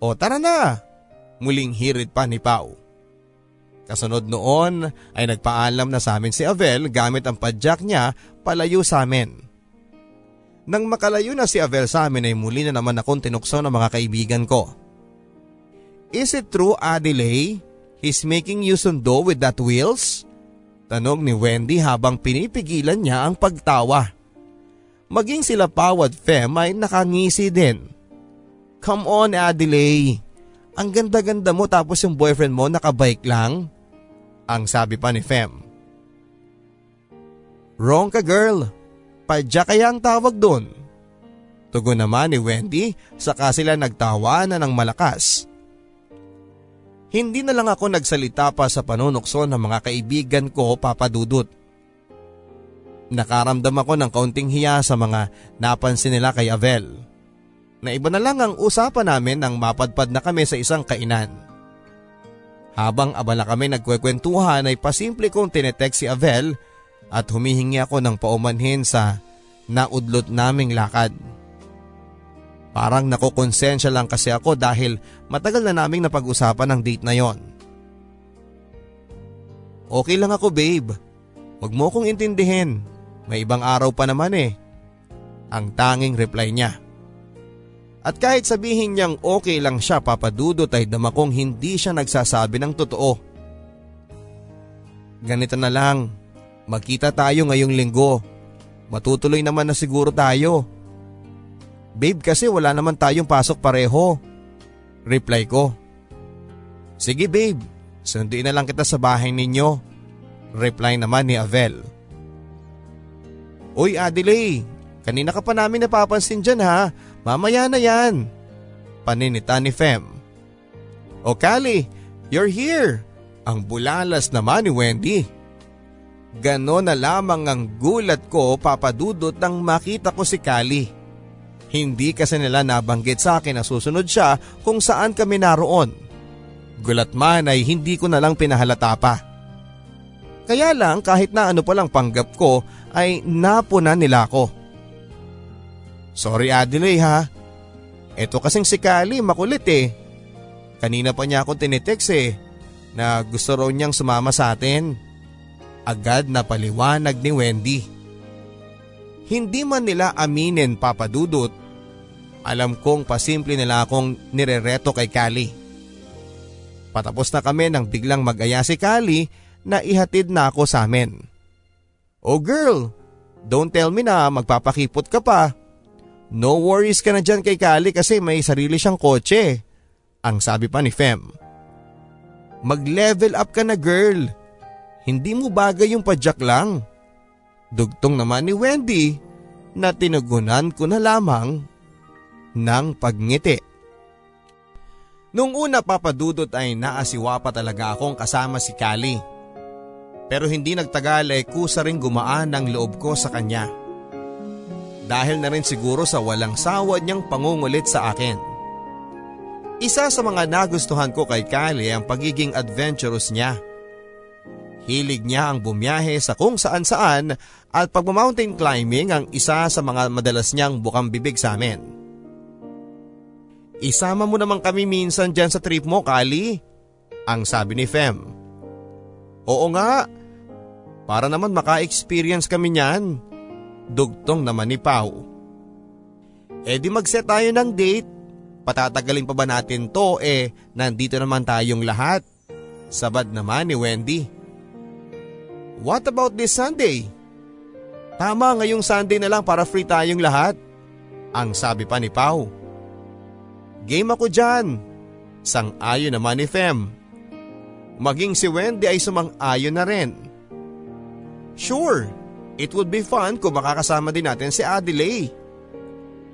Speaker 1: O tara na, muling hirit pa ni Pau. Kasunod noon ay nagpaalam na sa amin si Avel gamit ang padjak niya palayo sa amin. Nang makalayo na si Avel sa amin ay muli na naman akong tinukso ng mga kaibigan ko. Is it true Adelaide? He's making you sundo with that wheels? Tanong ni Wendy habang pinipigilan niya ang pagtawa. Maging sila Pawad Fem ay nakangisi din. Come on Adelaide, ang ganda-ganda mo tapos yung boyfriend mo nakabike lang? Ang sabi pa ni Fem. Wrong ka girl, padya kaya ang tawag doon. Tugon naman ni Wendy saka sila nagtawa na ng malakas. Hindi na lang ako nagsalita pa sa panunukso ng mga kaibigan ko papadudot. Nakaramdam ako ng kaunting hiya sa mga napansin nila kay Avel. Na iba na lang ang usapan namin nang mapadpad na kami sa isang kainan. Habang abala kami nagkwekwentuhan ay pasimple kong tinetext si Avel at humihingi ako ng paumanhin sa naudlot naming lakad. Parang nakukonsensya lang kasi ako dahil matagal na naming napag-usapan ang date na yon. Okay lang ako babe. Huwag mo kong intindihin. May ibang araw pa naman eh. Ang tanging reply niya. At kahit sabihin niyang okay lang siya papadudot ay dama kong hindi siya nagsasabi ng totoo. Ganito na lang. Magkita tayo ngayong linggo. Matutuloy naman na siguro tayo. Babe kasi wala naman tayong pasok pareho. Reply ko. Sige babe, sunduin na lang kita sa bahay ninyo. Reply naman ni Avel. Uy Adelaide, kanina ka pa namin napapansin dyan ha. Mamaya na yan. Paninita ni Fem. O Kali, you're here. Ang bulalas naman ni Wendy. Ganon na lamang ang gulat ko papadudot nang makita ko si Kali. Hindi kasi nila nabanggit sa akin na susunod siya kung saan kami naroon. Gulat man ay hindi ko na lang pinahalata pa. Kaya lang kahit na ano palang panggap ko ay napuna nila ako. Sorry Adelaide ha. Ito kasing si Kali makulit eh. Kanina pa niya ako tinitext eh na gusto raw niyang sumama sa atin. Agad na paliwanag ni Wendy. Hindi man nila aminin papadudot alam kong pasimple nila akong nirereto kay Kali. Patapos na kami nang biglang mag-aya si Kali na ihatid na ako sa amin. Oh girl, don't tell me na magpapakipot ka pa. No worries ka na dyan kay Kali kasi may sarili siyang kotse. Ang sabi pa ni Fem. Mag-level up ka na girl. Hindi mo bagay yung padyak lang. Dugtong naman ni Wendy na tinugunan ko na lamang ng pagngiti. Nung una papadudot ay naasiwa pa talaga akong kasama si Kali. Pero hindi nagtagal ay kusa rin gumaan ang loob ko sa kanya. Dahil na rin siguro sa walang sawa niyang pangungulit sa akin. Isa sa mga nagustuhan ko kay Kali ang pagiging adventurous niya. Hilig niya ang bumiyahe sa kung saan saan at pag-mountain climbing ang isa sa mga madalas niyang bukang bibig sa amin. Isama mo naman kami minsan dyan sa trip mo, Kali. Ang sabi ni Fem. Oo nga. Para naman maka-experience kami niyan. Dugtong naman ni Pau. Eh di mag-set tayo ng date. Patatagalin pa ba natin to eh nandito naman tayong lahat. Sabad naman ni Wendy. What about this Sunday? Tama ngayong Sunday na lang para free tayong lahat. Ang sabi pa ni Pau. Game ako dyan. Sang-ayon naman ni Fem. Maging si Wendy ay sumang-ayon na rin. Sure, it would be fun kung makakasama din natin si Adelaide.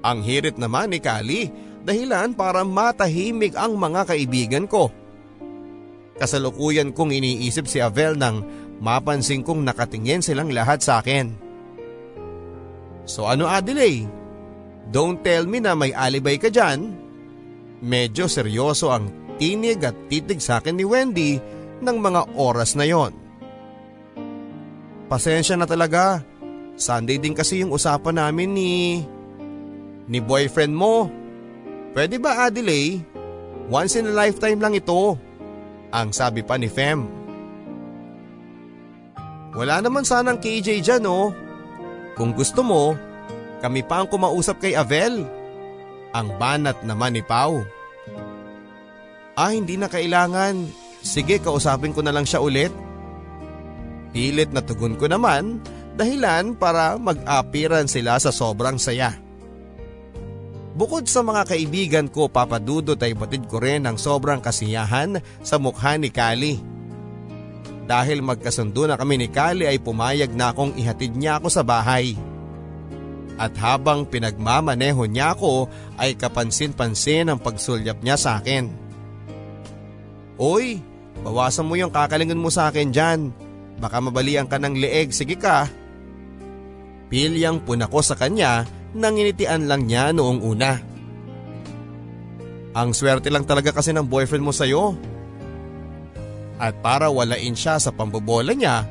Speaker 1: Ang hirit naman ni Kali dahilan para matahimik ang mga kaibigan ko. Kasalukuyan kong iniisip si Avel nang mapansin kong nakatingin silang lahat sa akin. So ano Adelaide? Don't tell me na may alibay ka dyan. Medyo seryoso ang tinig at titig sa akin ni Wendy ng mga oras na yon. Pasensya na talaga. Sunday din kasi yung usapan namin ni... Ni boyfriend mo. Pwede ba Adelaide? Once in a lifetime lang ito. Ang sabi pa ni Fem. Wala naman sanang KJ dyan oh. Kung gusto mo, kami pa ang kumausap kay Avel. Ang banat naman ni Pau. Ah hindi na kailangan. Sige kausapin ko na lang siya ulit. Pilit na tugon ko naman dahilan para mag-apiran sila sa sobrang saya. Bukod sa mga kaibigan ko papadudot ay batid ko rin ang sobrang kasiyahan sa mukha ni Kali. Dahil magkasundo na kami ni Kali ay pumayag na akong ihatid niya ako sa bahay. At habang pinagmamaneho niya ako ay kapansin-pansin ang pagsulyap niya sa akin. Oy, bawasan mo yung kakalingon mo sa akin dyan. Baka mabalian ka ng leeg, sige ka. Pilyang puna ko sa kanya nanginitian lang niya noong una. Ang swerte lang talaga kasi ng boyfriend mo sa'yo. At para walain siya sa pambobola niya,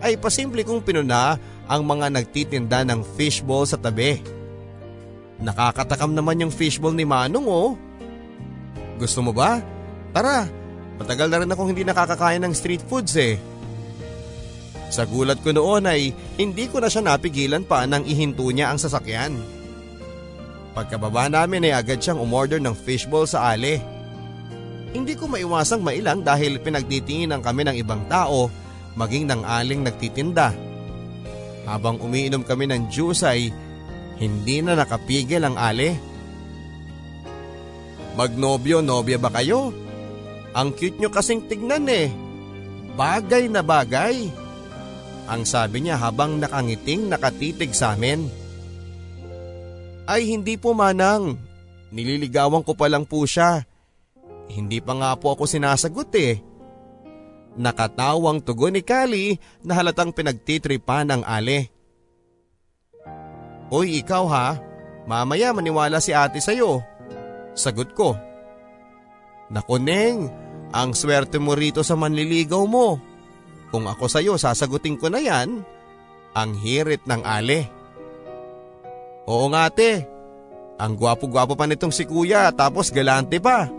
Speaker 1: ay pasimple kong pinuna ang mga nagtitinda ng fishball sa tabi. Nakakatakam naman yung fishball ni Manong oh. Gusto mo ba? Tara, matagal na rin akong hindi nakakakain ng street foods eh. Sa gulat ko noon ay hindi ko na siya napigilan pa nang ihinto niya ang sasakyan. Pagkababa namin ay agad siyang umorder ng fishball sa ale. Hindi ko maiwasang mailang dahil pinagtitinginan kami ng ibang tao maging ng aling nagtitinda. Habang umiinom kami ng juice ay hindi na nakapigil ang ale. Magnobyo-nobya ba kayo? Ang cute nyo kasing tignan eh. Bagay na bagay. Ang sabi niya habang nakangiting nakatitig sa amin. Ay hindi po manang. Nililigawan ko pa lang po siya. Hindi pa nga po ako sinasagot eh. Nakatawang tugon ni Kali na halatang pinagtitripan ng ale. Uy ikaw ha, mamaya maniwala si ate sa'yo. Sagot ko. Nakuneng, ang swerte mo rito sa manliligaw mo. Kung ako sa'yo sasagutin ko na yan, ang hirit ng ale. Oo nga ate, ang gwapo-gwapo pa nitong si kuya tapos galante pa.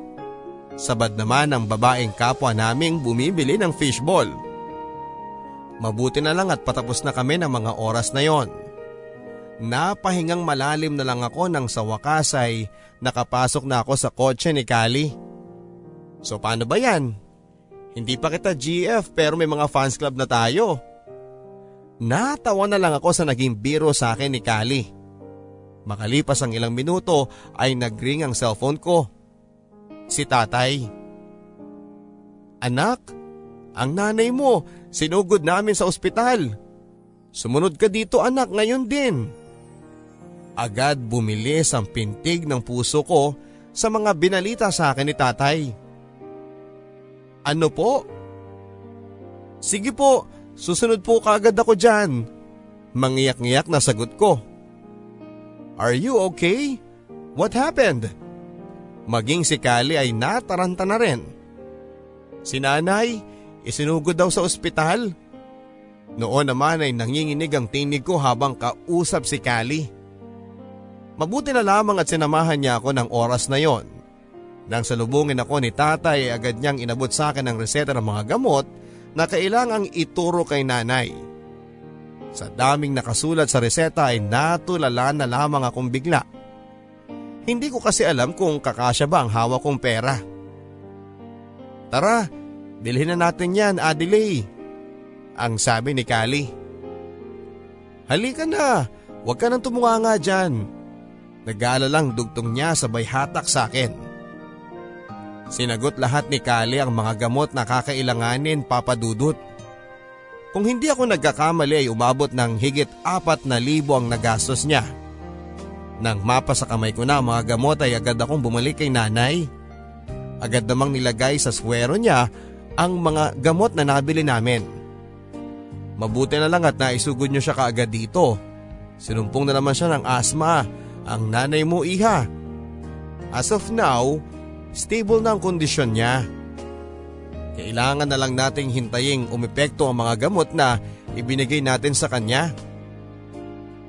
Speaker 1: Sabad naman ang babaeng kapwa naming bumibili ng fishball. Mabuti na lang at patapos na kami ng mga oras na yon. Napahingang malalim na lang ako nang sa wakas ay nakapasok na ako sa kotse ni Kali. So paano ba yan? Hindi pa kita GF pero may mga fans club na tayo. Natawa na lang ako sa naging biro sa akin ni Kali. Makalipas ang ilang minuto ay nagring ang cellphone ko. Si tatay. Anak, ang nanay mo, sinugod namin sa ospital. Sumunod ka dito anak ngayon din. Agad bumilis ang pintig ng puso ko sa mga binalita sa akin ni tatay. Ano po? Sige po, susunod po kagad ako dyan. Mangiyak-ngiyak na sagot ko. Are you okay? What happened? Maging si Kali ay nataranta na rin. Si nanay, isinugod daw sa ospital. Noon naman ay nanginginig ang tinig ko habang kausap si Kali. Mabuti na lamang at sinamahan niya ako ng oras na yon nang salubungin ako ni tatay agad niyang inabot sa akin ang reseta ng mga gamot na kailangang ituro kay nanay. Sa daming nakasulat sa reseta ay natulala na lamang akong bigla. Hindi ko kasi alam kung kakasya ba ang hawak kong pera. Tara, bilhin na natin yan Adelaide. Ang sabi ni Kali. Halika na, huwag ka nang tumunganga dyan. Nag-aalalang dugtong niya sabay hatak sa akin. Sinagot lahat ni Kali ang mga gamot na kakailanganin papadudot. Kung hindi ako nagkakamali ay umabot ng higit apat na libo ang nagastos niya. Nang mapa sa kamay ko na mga gamot ay agad akong bumalik kay nanay. Agad namang nilagay sa swero niya ang mga gamot na nabili namin. Mabuti na lang at naisugod niyo siya kaagad dito. Sinumpong na naman siya ng asma, ang nanay mo iha. As of now, stable na ang kondisyon niya. Kailangan na lang nating hintayin umepekto ang mga gamot na ibinigay natin sa kanya.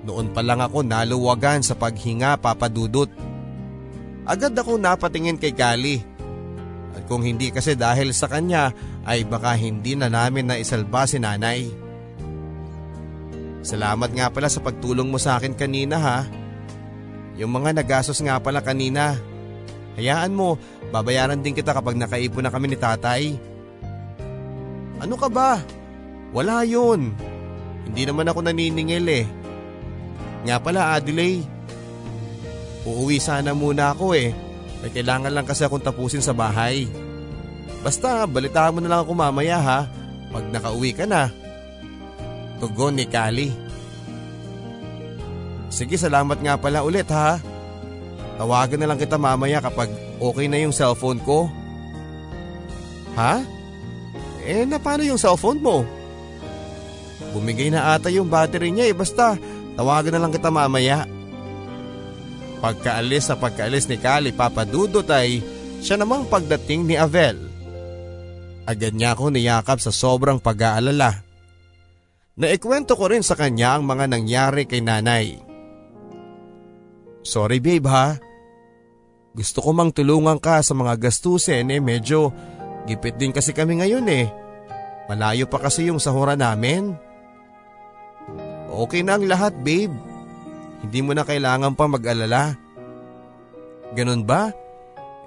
Speaker 1: Noon pa lang ako naluwagan sa paghinga papadudot. Agad ako napatingin kay Kali. At kung hindi kasi dahil sa kanya ay baka hindi na namin na isalba si nanay. Salamat nga pala sa pagtulong mo sa akin kanina ha. Yung mga nagastos nga pala kanina. Hayaan mo, babayaran din kita kapag nakaipon na kami ni tatay. Ano ka ba? Wala yun. Hindi naman ako naniningil eh. Nga pala Adelaide. Uuwi sana muna ako eh. May kailangan lang kasi akong tapusin sa bahay. Basta balitaan mo na lang ako mamaya ha. Pag nakauwi ka na. Tugon ni Kali. Sige salamat nga pala ulit ha. Tawagan na lang kita mamaya kapag okay na yung cellphone ko. Ha? Eh na paano yung cellphone mo? Bumigay na ata yung battery niya eh basta tawagan na lang kita mamaya. Pagkaalis sa pagkaalis ni Kali papadudot ay siya namang pagdating ni Avel. Agad niya ako niyakap sa sobrang pag-aalala. Naikwento ko rin sa kanya ang mga nangyari kay nanay. Sorry babe ha. Gusto ko mang tulungan ka sa mga gastusin eh medyo gipit din kasi kami ngayon eh. Malayo pa kasi yung sahura namin. Okay na ang lahat babe. Hindi mo na kailangan pa mag-alala. Ganun ba?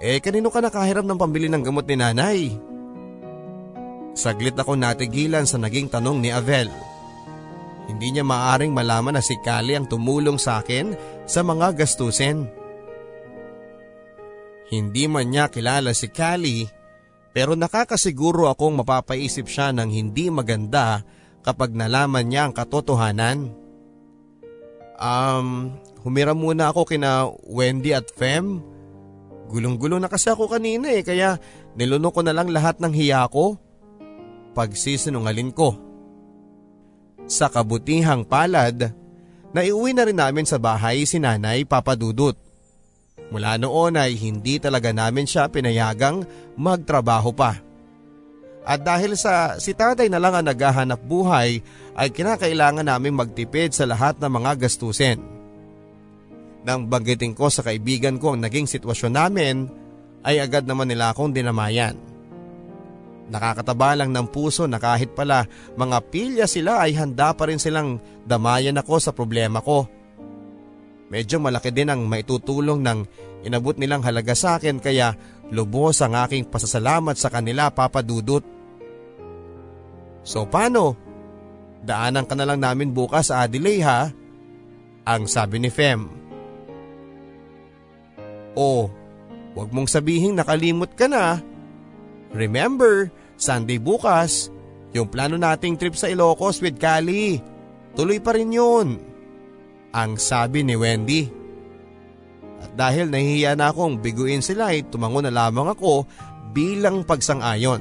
Speaker 1: Eh kanino ka nakahiram ng pambili ng gamot ni nanay? Saglit ako natigilan sa naging tanong ni Avel. Hindi niya maaring malaman na si Kali ang tumulong sa akin sa mga gastusin. Hindi man niya kilala si Kali pero nakakasiguro akong mapapaisip siya ng hindi maganda kapag nalaman niya ang katotohanan. Um, humira muna ako kina Wendy at Fem. Gulong-gulo na kasi ako kanina eh kaya nilunok ko na lang lahat ng hiya ko. Pagsisinungalin ko. Sa kabutihang palad, naiuwi na rin namin sa bahay si nanay papadudot. Mula noon ay hindi talaga namin siya pinayagang magtrabaho pa. At dahil sa si tatay na lang ang naghahanap buhay ay kinakailangan namin magtipid sa lahat ng mga gastusin. Nang banggitin ko sa kaibigan ko ang naging sitwasyon namin ay agad naman nila akong dinamayan. Nakakataba lang ng puso na kahit pala mga pilya sila ay handa pa rin silang damayan ako sa problema ko. Medyo malaki din ang maitutulong ng inabot nilang halaga sa akin kaya lubos ang aking pasasalamat sa kanila papadudot. So paano? Daanan ka na lang namin bukas sa Adelaide ha? Ang sabi ni Fem. Oh, wag mong sabihin nakalimot ka na. Remember, Sunday bukas, yung plano nating trip sa Ilocos with Kali. Tuloy pa rin yun. Ang sabi ni Wendy. At dahil nahihiya na akong biguin sila ay tumango na lamang ako bilang pagsang-ayon.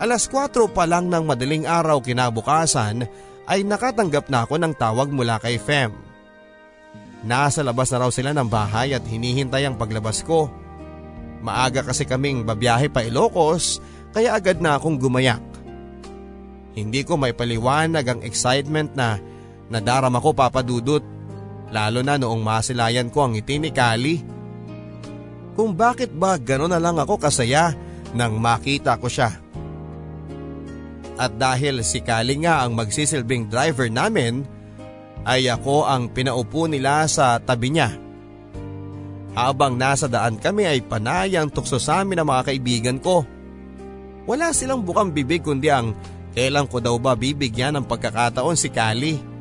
Speaker 1: Alas 4 pa lang ng madaling araw kinabukasan ay nakatanggap na ako ng tawag mula kay Fem. Nasa labas na raw sila ng bahay at hinihintay ang paglabas ko. Maaga kasi kaming babiyahe pa Ilocos kaya agad na akong gumayak. Hindi ko may paliwanag ang excitement na nadarama ko papadudot lalo na noong masilayan ko ang ngiti ni Kali. Kung bakit ba gano'n na lang ako kasaya nang makita ko siya. At dahil si Kali nga ang magsisilbing driver namin, ay ako ang pinaupo nila sa tabi niya. Habang nasa daan kami ay panayang tukso sa amin ang mga kaibigan ko. Wala silang bukang bibig kundi ang Kailan ko daw ba bibigyan ng pagkakataon si Kali?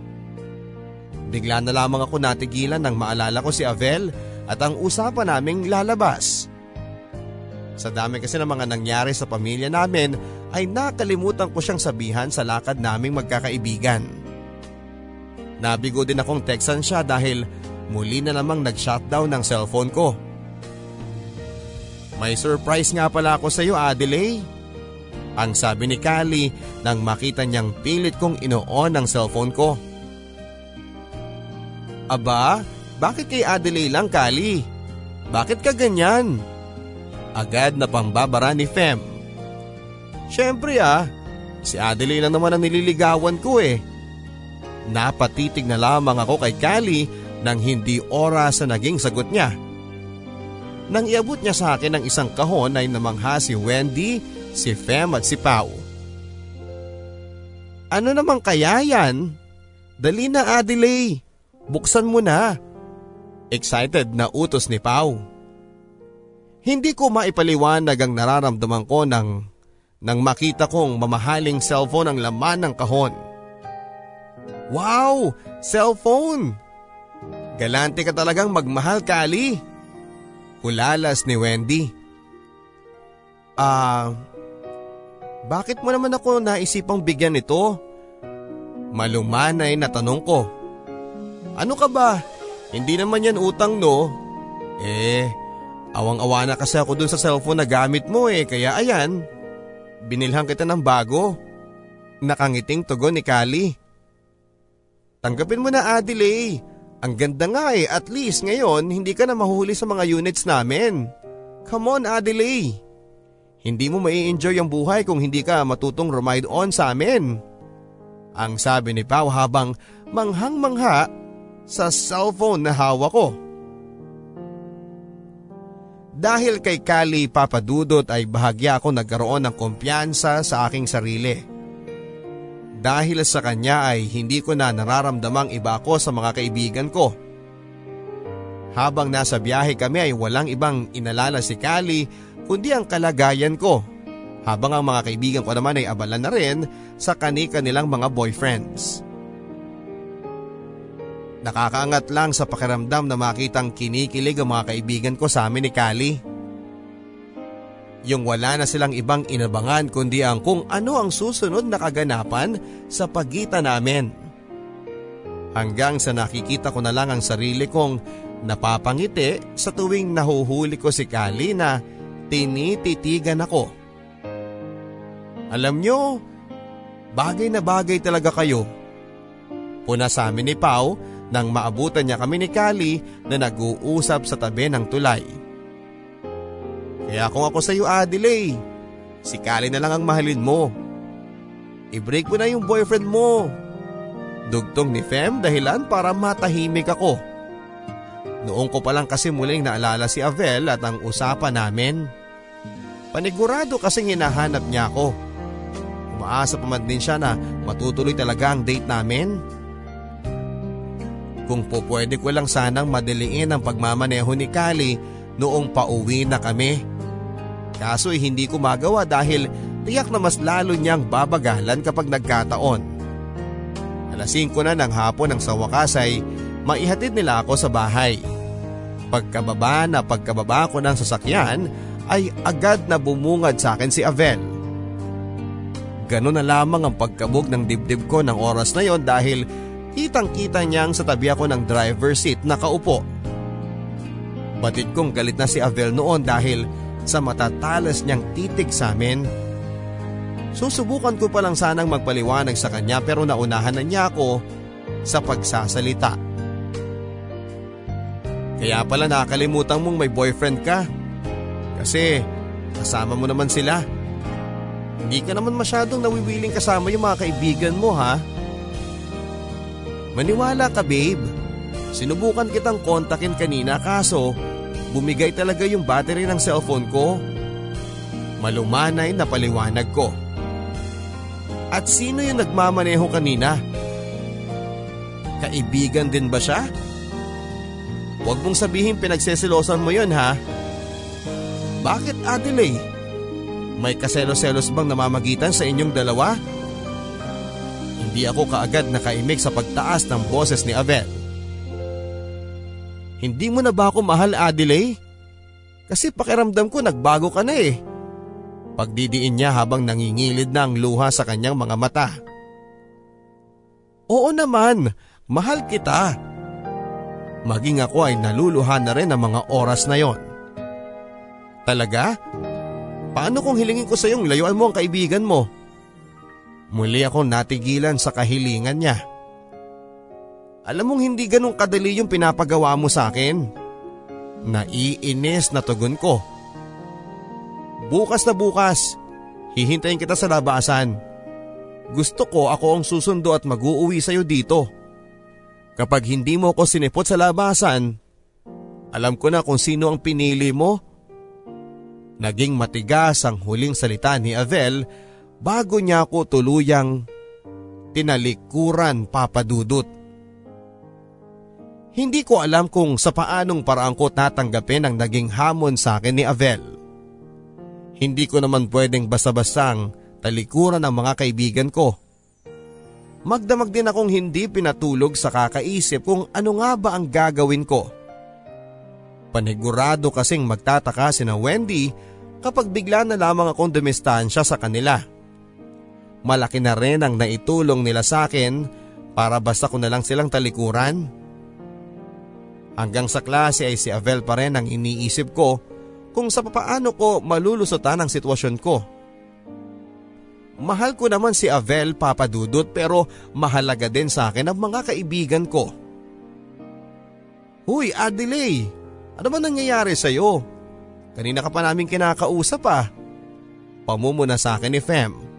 Speaker 1: Bigla na lamang ako natigilan nang maalala ko si Avel at ang usapan naming lalabas. Sa dami kasi ng mga nangyari sa pamilya namin ay nakalimutan ko siyang sabihan sa lakad naming magkakaibigan. Nabigo din akong textan siya dahil muli na namang nag-shutdown ng cellphone ko. May surprise nga pala ako sa iyo Adelaide. Ang sabi ni Kali nang makita niyang pilit kong inoon ang cellphone ko. Aba, bakit kay Adelaide lang Kali? Bakit ka ganyan? Agad na pambabara ni Fem. Siyempre ah, si Adelaide lang naman ang nililigawan ko eh. Napatitig na lamang ako kay Kali nang hindi oras sa naging sagot niya. Nang iabot niya sa akin ng isang kahon ay namangha si Wendy, si Fem at si Pau. Ano naman kaya yan? Dali na Adelaide, buksan mo na. Excited na utos ni Pau. Hindi ko maipaliwanag ang nararamdaman ko nang, nang makita kong mamahaling cellphone ang laman ng kahon. Wow! Cellphone! Galante ka talagang magmahal, Kali. Hulalas ni Wendy. Ah, uh, bakit mo naman ako naisipang bigyan ito? Malumanay na tanong ko. Ano ka ba? Hindi naman yan utang no? Eh, awang-awa na kasi ako dun sa cellphone na gamit mo eh, kaya ayan. Binilhan kita ng bago. Nakangiting tugon ni Kali. Tanggapin mo na Adelaide. Ang ganda nga eh, at least ngayon hindi ka na mahuhuli sa mga units namin. Come on Adelaide. Hindi mo mai enjoy ang buhay kung hindi ka matutong ride on sa amin. Ang sabi ni Pau habang manghang-mangha sa cellphone na hawak ko. Dahil kay Kali Papadudot ay bahagya ako nagkaroon ng kumpiyansa sa aking sarili. Dahil sa kanya ay hindi ko na nararamdamang iba ako sa mga kaibigan ko. Habang nasa biyahe kami ay walang ibang inalala si Kali kundi ang kalagayan ko. Habang ang mga kaibigan ko naman ay abala na rin sa kanika nilang mga boyfriends. Nakakaangat lang sa pakiramdam na makitang kinikilig ang mga kaibigan ko sa amin ni Kali. Yung wala na silang ibang inabangan kundi ang kung ano ang susunod na kaganapan sa pagitan namin. Hanggang sa nakikita ko na lang ang sarili kong napapangiti sa tuwing nahuhuli ko si Kali na tinititigan ako. Alam nyo, bagay na bagay talaga kayo. Puna sa amin ni Pau nang maabutan niya kami ni Kali na nag-uusap sa tabi ng tulay. Kaya kung ako sa iyo Adelaide, si Kali na lang ang mahalin mo. I-break mo na yung boyfriend mo. Dugtong ni Fem dahilan para matahimik ako. Noong ko pa lang kasi muling naalala si Avel at ang usapan namin. Panigurado kasing hinahanap niya ako. Umaasa pa man din siya na matutuloy talaga ang date namin. Kung po pwede ko lang sanang madaliin ang pagmamaneho ni Kali noong pauwi na kami. Kaso ay hindi ko magawa dahil tiyak na mas lalo niyang babagalan kapag nagkataon. Alas 5 na ng hapon ng sa wakas ay maihatid nila ako sa bahay. Pagkababa na pagkababa ko ng sasakyan ay agad na bumungad sa akin si Avel. Ganun na lamang ang pagkabog ng dibdib ko ng oras na yon dahil kitang kita niyang sa tabi ako ng driver seat nakaupo. Batid kong galit na si Avel noon dahil sa matatalas niyang titig sa amin. Susubukan ko pa lang sanang magpaliwanag sa kanya pero naunahan na niya ako sa pagsasalita. Kaya pala nakalimutan mong may boyfriend ka. Kasi kasama mo naman sila. Hindi ka naman masyadong nawiwiling kasama yung mga kaibigan mo ha. Maniwala ka babe. Sinubukan kitang kontakin kanina kaso Bumigay talaga yung battery ng cellphone ko. Malumanay na paliwanag ko. At sino yung nagmamaneho kanina? Kaibigan din ba siya? Huwag mong sabihin pinagsesilosan mo yun ha. Bakit Adelaide? May kaselos-selos bang namamagitan sa inyong dalawa? Hindi ako kaagad nakaimik sa pagtaas ng boses ni Avel. Hindi mo na ba ako mahal Adelaide? Kasi pakiramdam ko nagbago ka na eh. Pagdidiin niya habang nangingilid na ang luha sa kanyang mga mata. Oo naman, mahal kita. Maging ako ay naluluha na rin ang mga oras na yon. Talaga? Paano kung hilingin ko sa iyong layuan mo ang kaibigan mo? Muli ako natigilan sa kahilingan niya. Alam mong hindi ganun kadali yung pinapagawa mo sa akin. Naiinis na tugon ko. Bukas na bukas, hihintayin kita sa labasan. Gusto ko ako ang susundo at mag-uuwi sa'yo dito. Kapag hindi mo ako sinipot sa labasan, alam ko na kung sino ang pinili mo. Naging matigas ang huling salita ni Avel bago niya ako tuluyang tinalikuran papadudot. Hindi ko alam kung sa paanong paraan ko tatanggapin ang naging hamon sa akin ni Avel. Hindi ko naman pwedeng basta-bastang talikuran ang mga kaibigan ko. Magdamag din akong hindi pinatulog sa kakaisip kung ano nga ba ang gagawin ko. Panigurado kasing magtataka si na Wendy kapag bigla na lamang akong dumistansya sa kanila. Malaki na rin ang naitulong nila sa akin para basta ko na lang silang talikuran. Hanggang sa klase ay si Avel pa rin ang iniisip ko kung sa papaano ko malulusutan ang sitwasyon ko. Mahal ko naman si Avel papadudot pero mahalaga din sa akin ang mga kaibigan ko. Huy Adelaide, ano ba nangyayari sa'yo? Kanina ka pa namin kinakausap ah. Pamumuna sa akin ni Fem.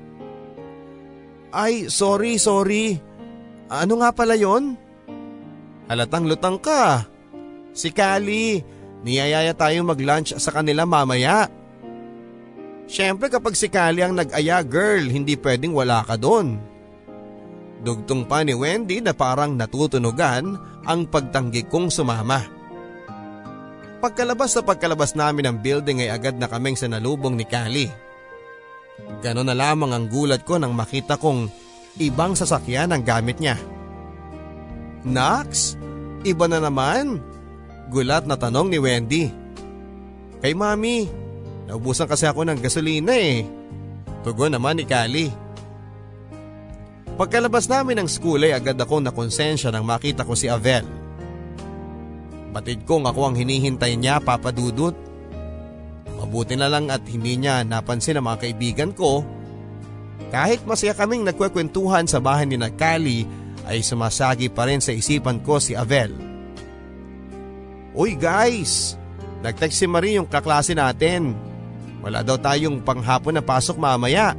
Speaker 1: Ay, sorry, sorry. Ano nga pala yon? Halatang lutang ka. Si Kali, niyayaya tayong mag-lunch sa kanila mamaya. Siyempre kapag si Kali ang nag-aya girl, hindi pwedeng wala ka doon. Dugtong pa ni Wendy na parang natutunugan ang pagtanggi kong sumama. Pagkalabas sa pagkalabas namin ng building ay agad na kaming sanalubong ni Kali. Ganon na lamang ang gulat ko nang makita kong ibang sasakyan ang gamit niya. Nax, iba na naman? Gulat na tanong ni Wendy. Kay mami, naubusan kasi ako ng gasolina eh. Tugon naman ni Kali. Pagkalabas namin ng school ay agad akong nakonsensya nang makita ko si Avel. Batid kong ako ang hinihintay niya papadudot. Mabuti na lang at hindi niya napansin ang mga kaibigan ko. Kahit masaya kaming nagkwekwentuhan sa bahay ni Nakali ay sumasagi pa rin sa isipan ko si Avel. Uy guys, nagtext si Marie yung kaklase natin. Wala daw tayong panghapon na pasok mamaya.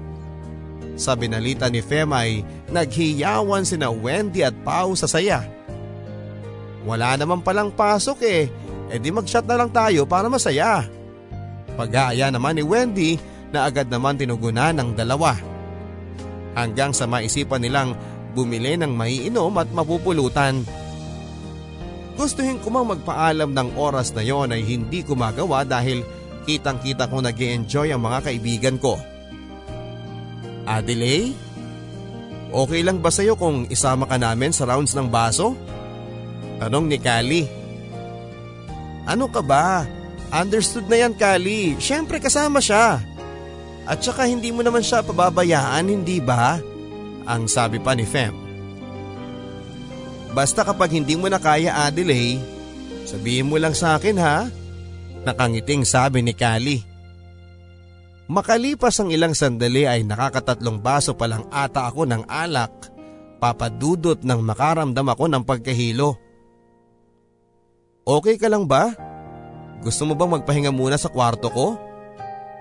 Speaker 1: Sa binalita ni Fem ay naghiyawan sina Wendy at Pau sa saya. Wala naman palang pasok eh, edi mag-shot na lang tayo para masaya. Pag-aaya naman ni Wendy na agad naman tinugunan ng dalawa. Hanggang sa maisipan nilang bumili ng maiinom at mapupulutan. Gustuhin ko mang magpaalam ng oras na yon ay hindi ko magawa dahil kitang kita ko nag enjoy ang mga kaibigan ko. Adelaide? Okay lang ba sa'yo kung isama ka namin sa rounds ng baso? Tanong ni Kali. Ano ka ba? Understood na yan Kali, syempre kasama siya. At saka hindi mo naman siya pababayaan, hindi ba? Ang sabi pa ni Fem. Basta kapag hindi mo na kaya Adelaide, sabihin mo lang sa akin ha? Nakangiting sabi ni Kali. Makalipas ang ilang sandali ay nakakatatlong baso pa lang ata ako ng alak, papadudot nang makaramdam ako ng pagkahilo. Okay ka lang ba? Gusto mo bang magpahinga muna sa kwarto ko?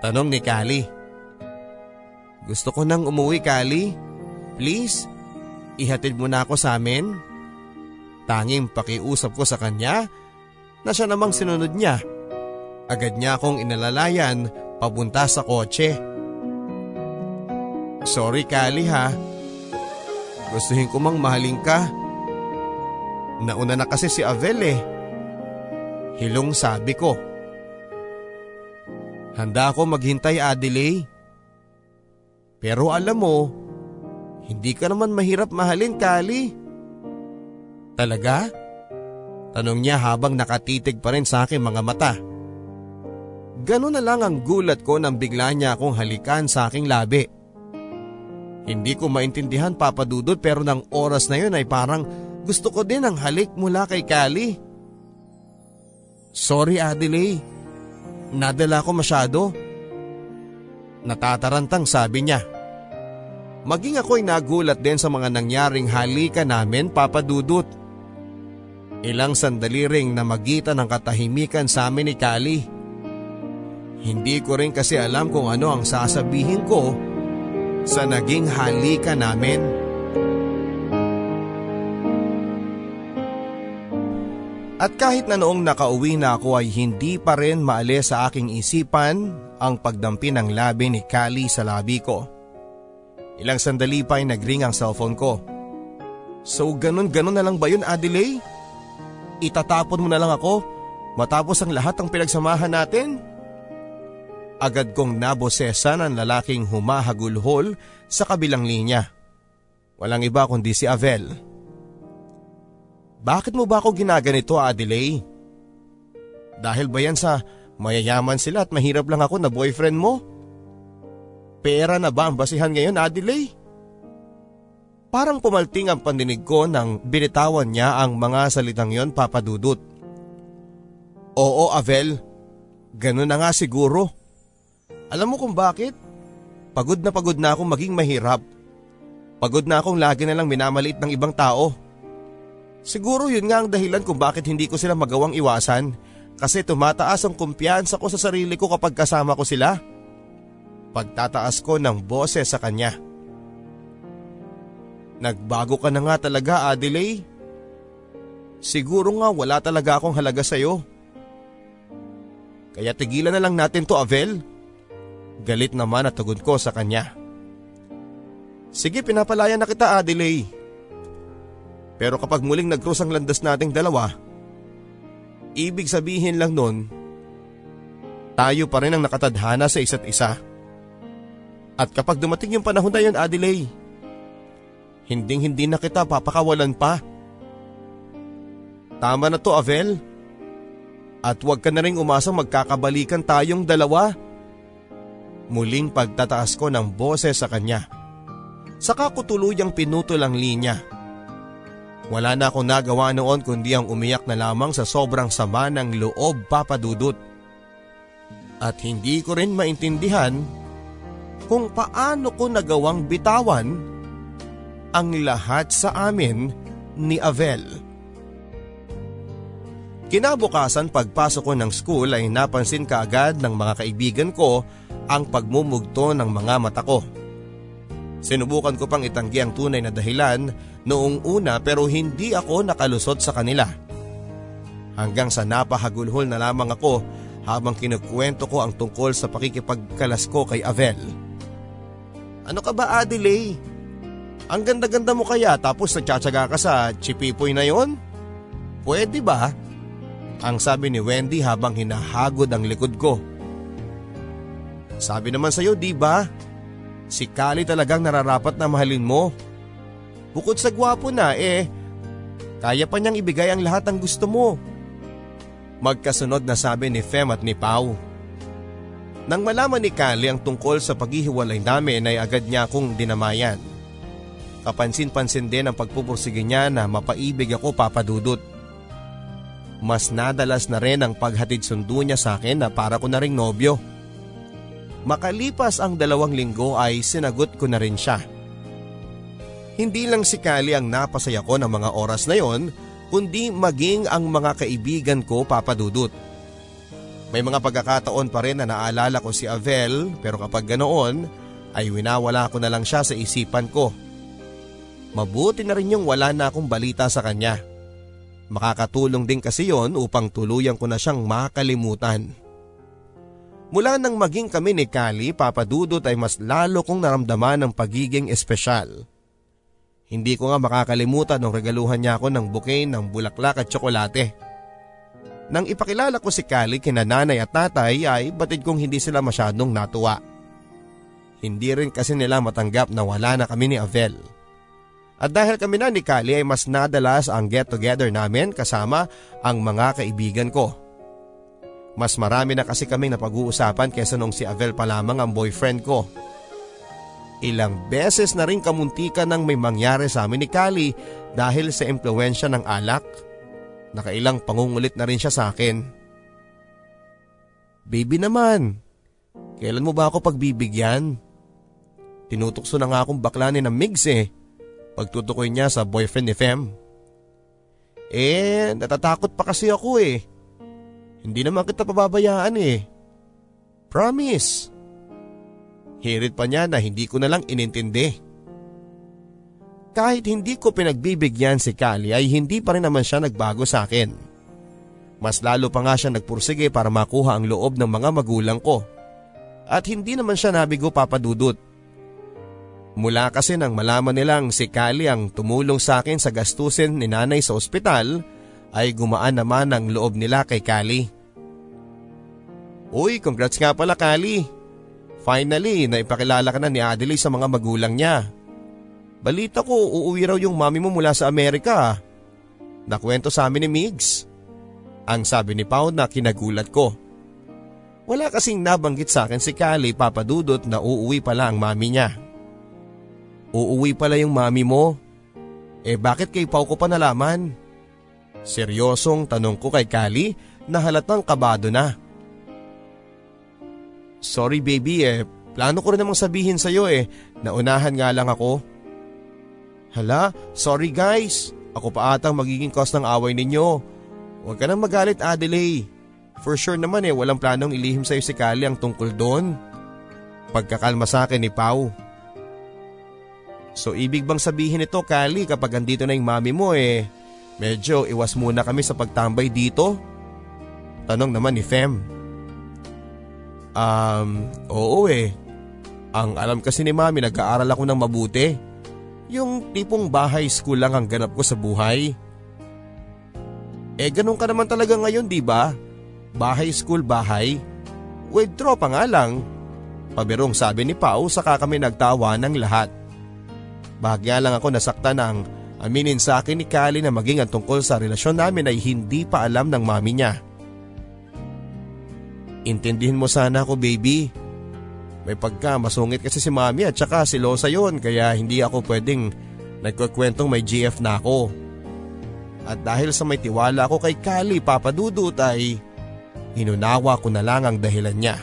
Speaker 1: Tanong ni Kali. Gusto ko nang umuwi Kali. Please, ihatid mo na ako sa amin. Tanging pakiusap ko sa kanya na siya namang sinunod niya. Agad niya akong inalalayan papunta sa kotse. Sorry Kali ha. Gustuhin ko mang mahalin ka. Nauna na kasi si Avel eh. Hilong sabi ko. Handa ako maghintay Adelaide. Pero alam mo, Hindi ka naman mahirap mahalin, Kali. Talaga? Tanong niya habang nakatitig pa rin sa aking mga mata. Ganun na lang ang gulat ko nang bigla niya akong halikan sa aking labi. Hindi ko maintindihan papadudod pero ng oras na yun ay parang gusto ko din ang halik mula kay Kali. Sorry Adelaide, nadala ko masyado. Natatarantang sabi niya. Maging ako'y nagulat din sa mga nangyaring halika namin papadudot. Ilang sandali ring namagitan ng katahimikan sa amin ni Kali. Hindi ko rin kasi alam kung ano ang sasabihin ko sa naging halika namin. At kahit na noong nakauwi na ako ay hindi pa rin maalis sa aking isipan ang pagdampi ng labi ni Kali sa labi ko. Ilang sandali pa ay nagring ang cellphone ko. So ganun ganun na lang ba yun Adelaide? itatapon mo na lang ako matapos ang lahat ng pinagsamahan natin? Agad kong nabosesan ang lalaking humahagulhol sa kabilang linya. Walang iba kundi si Avel. Bakit mo ba ako ginaganito Adelaide? Dahil ba yan sa mayayaman sila at mahirap lang ako na boyfriend mo? Pera na ba ang basihan ngayon Adelaide? Parang pumalting ang pandinig ko nang binitawan niya ang mga salitang yon papadudot. Oo Avel, ganun na nga siguro. Alam mo kung bakit? Pagod na pagod na akong maging mahirap. Pagod na akong lagi na lang minamaliit ng ibang tao. Siguro yun nga ang dahilan kung bakit hindi ko sila magawang iwasan kasi tumataas ang kumpiyansa ko sa sarili ko kapag kasama ko sila. Pagtataas ko ng boses sa kanya. Nagbago ka na nga talaga Adelaide. Siguro nga wala talaga akong halaga sa'yo. Kaya tigilan na lang natin to Avel. Galit naman at tugod ko sa kanya. Sige pinapalaya na kita Adelaide. Pero kapag muling nag-cross ang landas nating dalawa, ibig sabihin lang nun, tayo pa rin ang nakatadhana sa isa't isa. At kapag dumating yung panahon na yun Adelaide, Hinding hindi na kita papakawalan pa. Tama na to Avel. At huwag ka na rin umasang magkakabalikan tayong dalawa. Muling pagtataas ko ng boses sa kanya. Saka ko tuluyang pinutol ang linya. Wala na akong nagawa noon kundi ang umiyak na lamang sa sobrang sama ng loob papadudot. At hindi ko rin maintindihan kung paano ko nagawang bitawan ang lahat sa amin ni Avel. Kinabukasan pagpasok ko ng school ay napansin kaagad ng mga kaibigan ko ang pagmumugto ng mga mata ko. Sinubukan ko pang itanggi ang tunay na dahilan noong una pero hindi ako nakalusot sa kanila. Hanggang sa napahagulhol na lamang ako habang kinukwento ko ang tungkol sa pakikipagkalas ko kay Avel. Ano ka ba Adelaide? Ang ganda-ganda mo kaya tapos nagtsatsaga ka sa chipipoy na yon? Pwede ba? Ang sabi ni Wendy habang hinahagod ang likod ko. Sabi naman sa'yo, di ba? Si Kali talagang nararapat na mahalin mo. Bukod sa gwapo na eh, kaya pa niyang ibigay ang lahat ng gusto mo. Magkasunod na sabi ni Fem at ni Pau. Nang malaman ni Kali ang tungkol sa paghihiwalay namin ay agad niya akong dinamayan. Kapansin-pansin din ang pagpupursige niya na mapaibig ako papadudot. Mas nadalas na rin ang paghatid sundo niya sa akin na para ko na ring nobyo. Makalipas ang dalawang linggo ay sinagot ko na rin siya. Hindi lang si Kali ang napasaya ko ng mga oras na yon, kundi maging ang mga kaibigan ko papadudot. May mga pagkakataon pa rin na naalala ko si Avel pero kapag ganoon ay winawala ko na lang siya sa isipan ko. Mabuti na rin yung wala na akong balita sa kanya. Makakatulong din kasi yon upang tuluyan ko na siyang makalimutan. Mula nang maging kami ni Kali, papadudot ay mas lalo kong naramdaman ang pagiging espesyal. Hindi ko nga makakalimutan nung regaluhan niya ako ng bouquet ng bulaklak at tsokolate. Nang ipakilala ko si Kali kina nanay at tatay ay batid kong hindi sila masyadong natuwa. Hindi rin kasi nila matanggap na wala na kami ni Avel. At dahil kami na ni Kali ay mas nadalas ang get together namin kasama ang mga kaibigan ko. Mas marami na kasi kaming napag-uusapan kesa nung si Avel pa lamang ang boyfriend ko. Ilang beses na rin kamuntikan nang may mangyari sa amin ni Kali dahil sa impluensya ng alak. Nakailang pangungulit na rin siya sa akin. Baby naman, kailan mo ba ako pagbibigyan? Tinutukso na nga akong bakla ni ng Migs eh. Pagtutukoy niya sa boyfriend ni Fem. Eh, natatakot pa kasi ako eh. Hindi naman kita pababayaan eh. Promise. Hirit pa niya na hindi ko na lang inintindi. Kahit hindi ko pinagbibigyan si Kali ay hindi pa rin naman siya nagbago sa akin. Mas lalo pa nga siya nagpursige para makuha ang loob ng mga magulang ko. At hindi naman siya nabigo papadudot. Mula kasi nang malaman nilang si Kali ang tumulong sa akin sa gastusin ni nanay sa ospital, ay gumaan naman ang loob nila kay Kali. Uy, congrats nga pala Kali. Finally, naipakilala ka na ni Adelaide sa mga magulang niya. Balita ko, uuwi raw yung mami mo mula sa Amerika. Nakwento sa amin ni Migs. Ang sabi ni Pao na kinagulat ko. Wala kasing nabanggit sa akin si Kali papadudot na uuwi pala ang mami niya. Uuwi pala yung mami mo? Eh bakit kay Pao ko pa nalaman? Seryosong tanong ko kay Kali na halatang kabado na. Sorry baby eh, plano ko rin namang sabihin sa'yo eh, naunahan nga lang ako. Hala, sorry guys, ako pa atang magiging cause ng away ninyo. Huwag ka nang magalit Adelaide. For sure naman eh, walang planong ilihim sa'yo si Kali ang tungkol doon. Pagkakalma sa akin ni Pau. So ibig bang sabihin ito Kali kapag andito na yung mami mo eh, medyo iwas muna kami sa pagtambay dito? Tanong naman ni Fem. Um, oo eh. Ang alam kasi ni mami nag-aaral ako ng mabuti. Yung tipong bahay school lang ang ganap ko sa buhay. Eh ganun ka naman talaga ngayon di ba? Bahay school bahay. Withdraw pa nga lang. Pabirong sabi ni Pao saka kami nagtawa ng lahat. Bahagya lang ako nasaktan ng aminin sa akin ni Kali na maging ang tungkol sa relasyon namin ay hindi pa alam ng mami niya. Intindihin mo sana ako baby. May pagka masungit kasi si mami at saka si Losa yon kaya hindi ako pwedeng nagkukwentong may GF na ako. At dahil sa may tiwala ko kay Kali papadudot ay hinunawa ko na lang ang dahilan niya.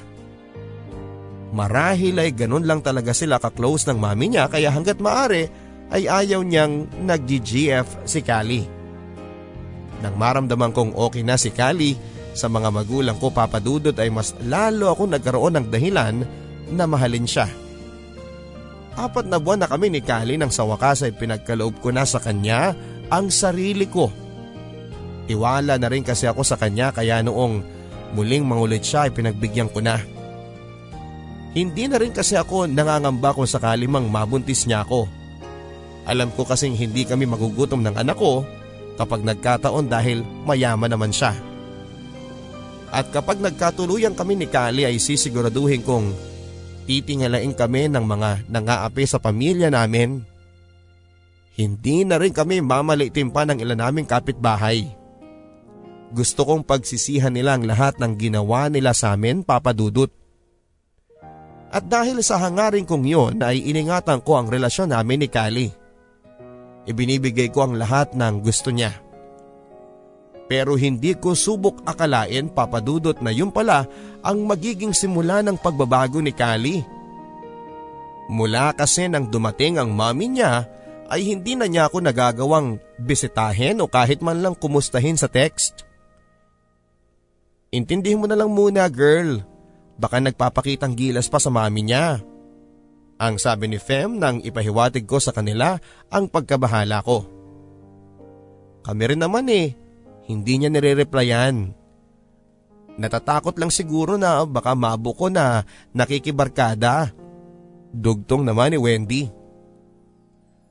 Speaker 1: Marahil ay ganun lang talaga sila ka-close ng mami niya kaya hanggat maari ay ayaw niyang nag-GF si Kali. Nang maramdaman kong okay na si Kali sa mga magulang ko papadudot ay mas lalo ako nagkaroon ng dahilan na mahalin siya. Apat na buwan na kami ni Kali nang sa wakas ay pinagkaloob ko na sa kanya ang sarili ko. Tiwala na rin kasi ako sa kanya kaya noong muling mangulit siya ay pinagbigyan ko na. Hindi na rin kasi ako nangangamba kung sakali mang mabuntis niya ako. Alam ko kasing hindi kami magugutom ng anak ko kapag nagkataon dahil mayaman naman siya. At kapag nagkatuluyan kami ni Kali ay sisiguraduhin kong titingalain kami ng mga nangaapi sa pamilya namin. Hindi na rin kami mamalitin pa ng ilan naming kapitbahay. Gusto kong pagsisihan nila ang lahat ng ginawa nila sa amin, Papa Dudut. At dahil sa hangarin kong yun ay iningatan ko ang relasyon namin ni Kali. Ibinibigay ko ang lahat ng gusto niya. Pero hindi ko subok akalain papadudot na yun pala ang magiging simula ng pagbabago ni Kali. Mula kasi nang dumating ang mami niya ay hindi na niya ako nagagawang bisitahin o kahit man lang kumustahin sa text. Intindihin mo na lang muna girl, baka nagpapakitang gilas pa sa mami niya. Ang sabi ni Fem nang ipahiwatig ko sa kanila ang pagkabahala ko. Kami rin naman eh, hindi niya nire-replyan. Natatakot lang siguro na baka mabuko na nakikibarkada. Dugtong naman ni Wendy.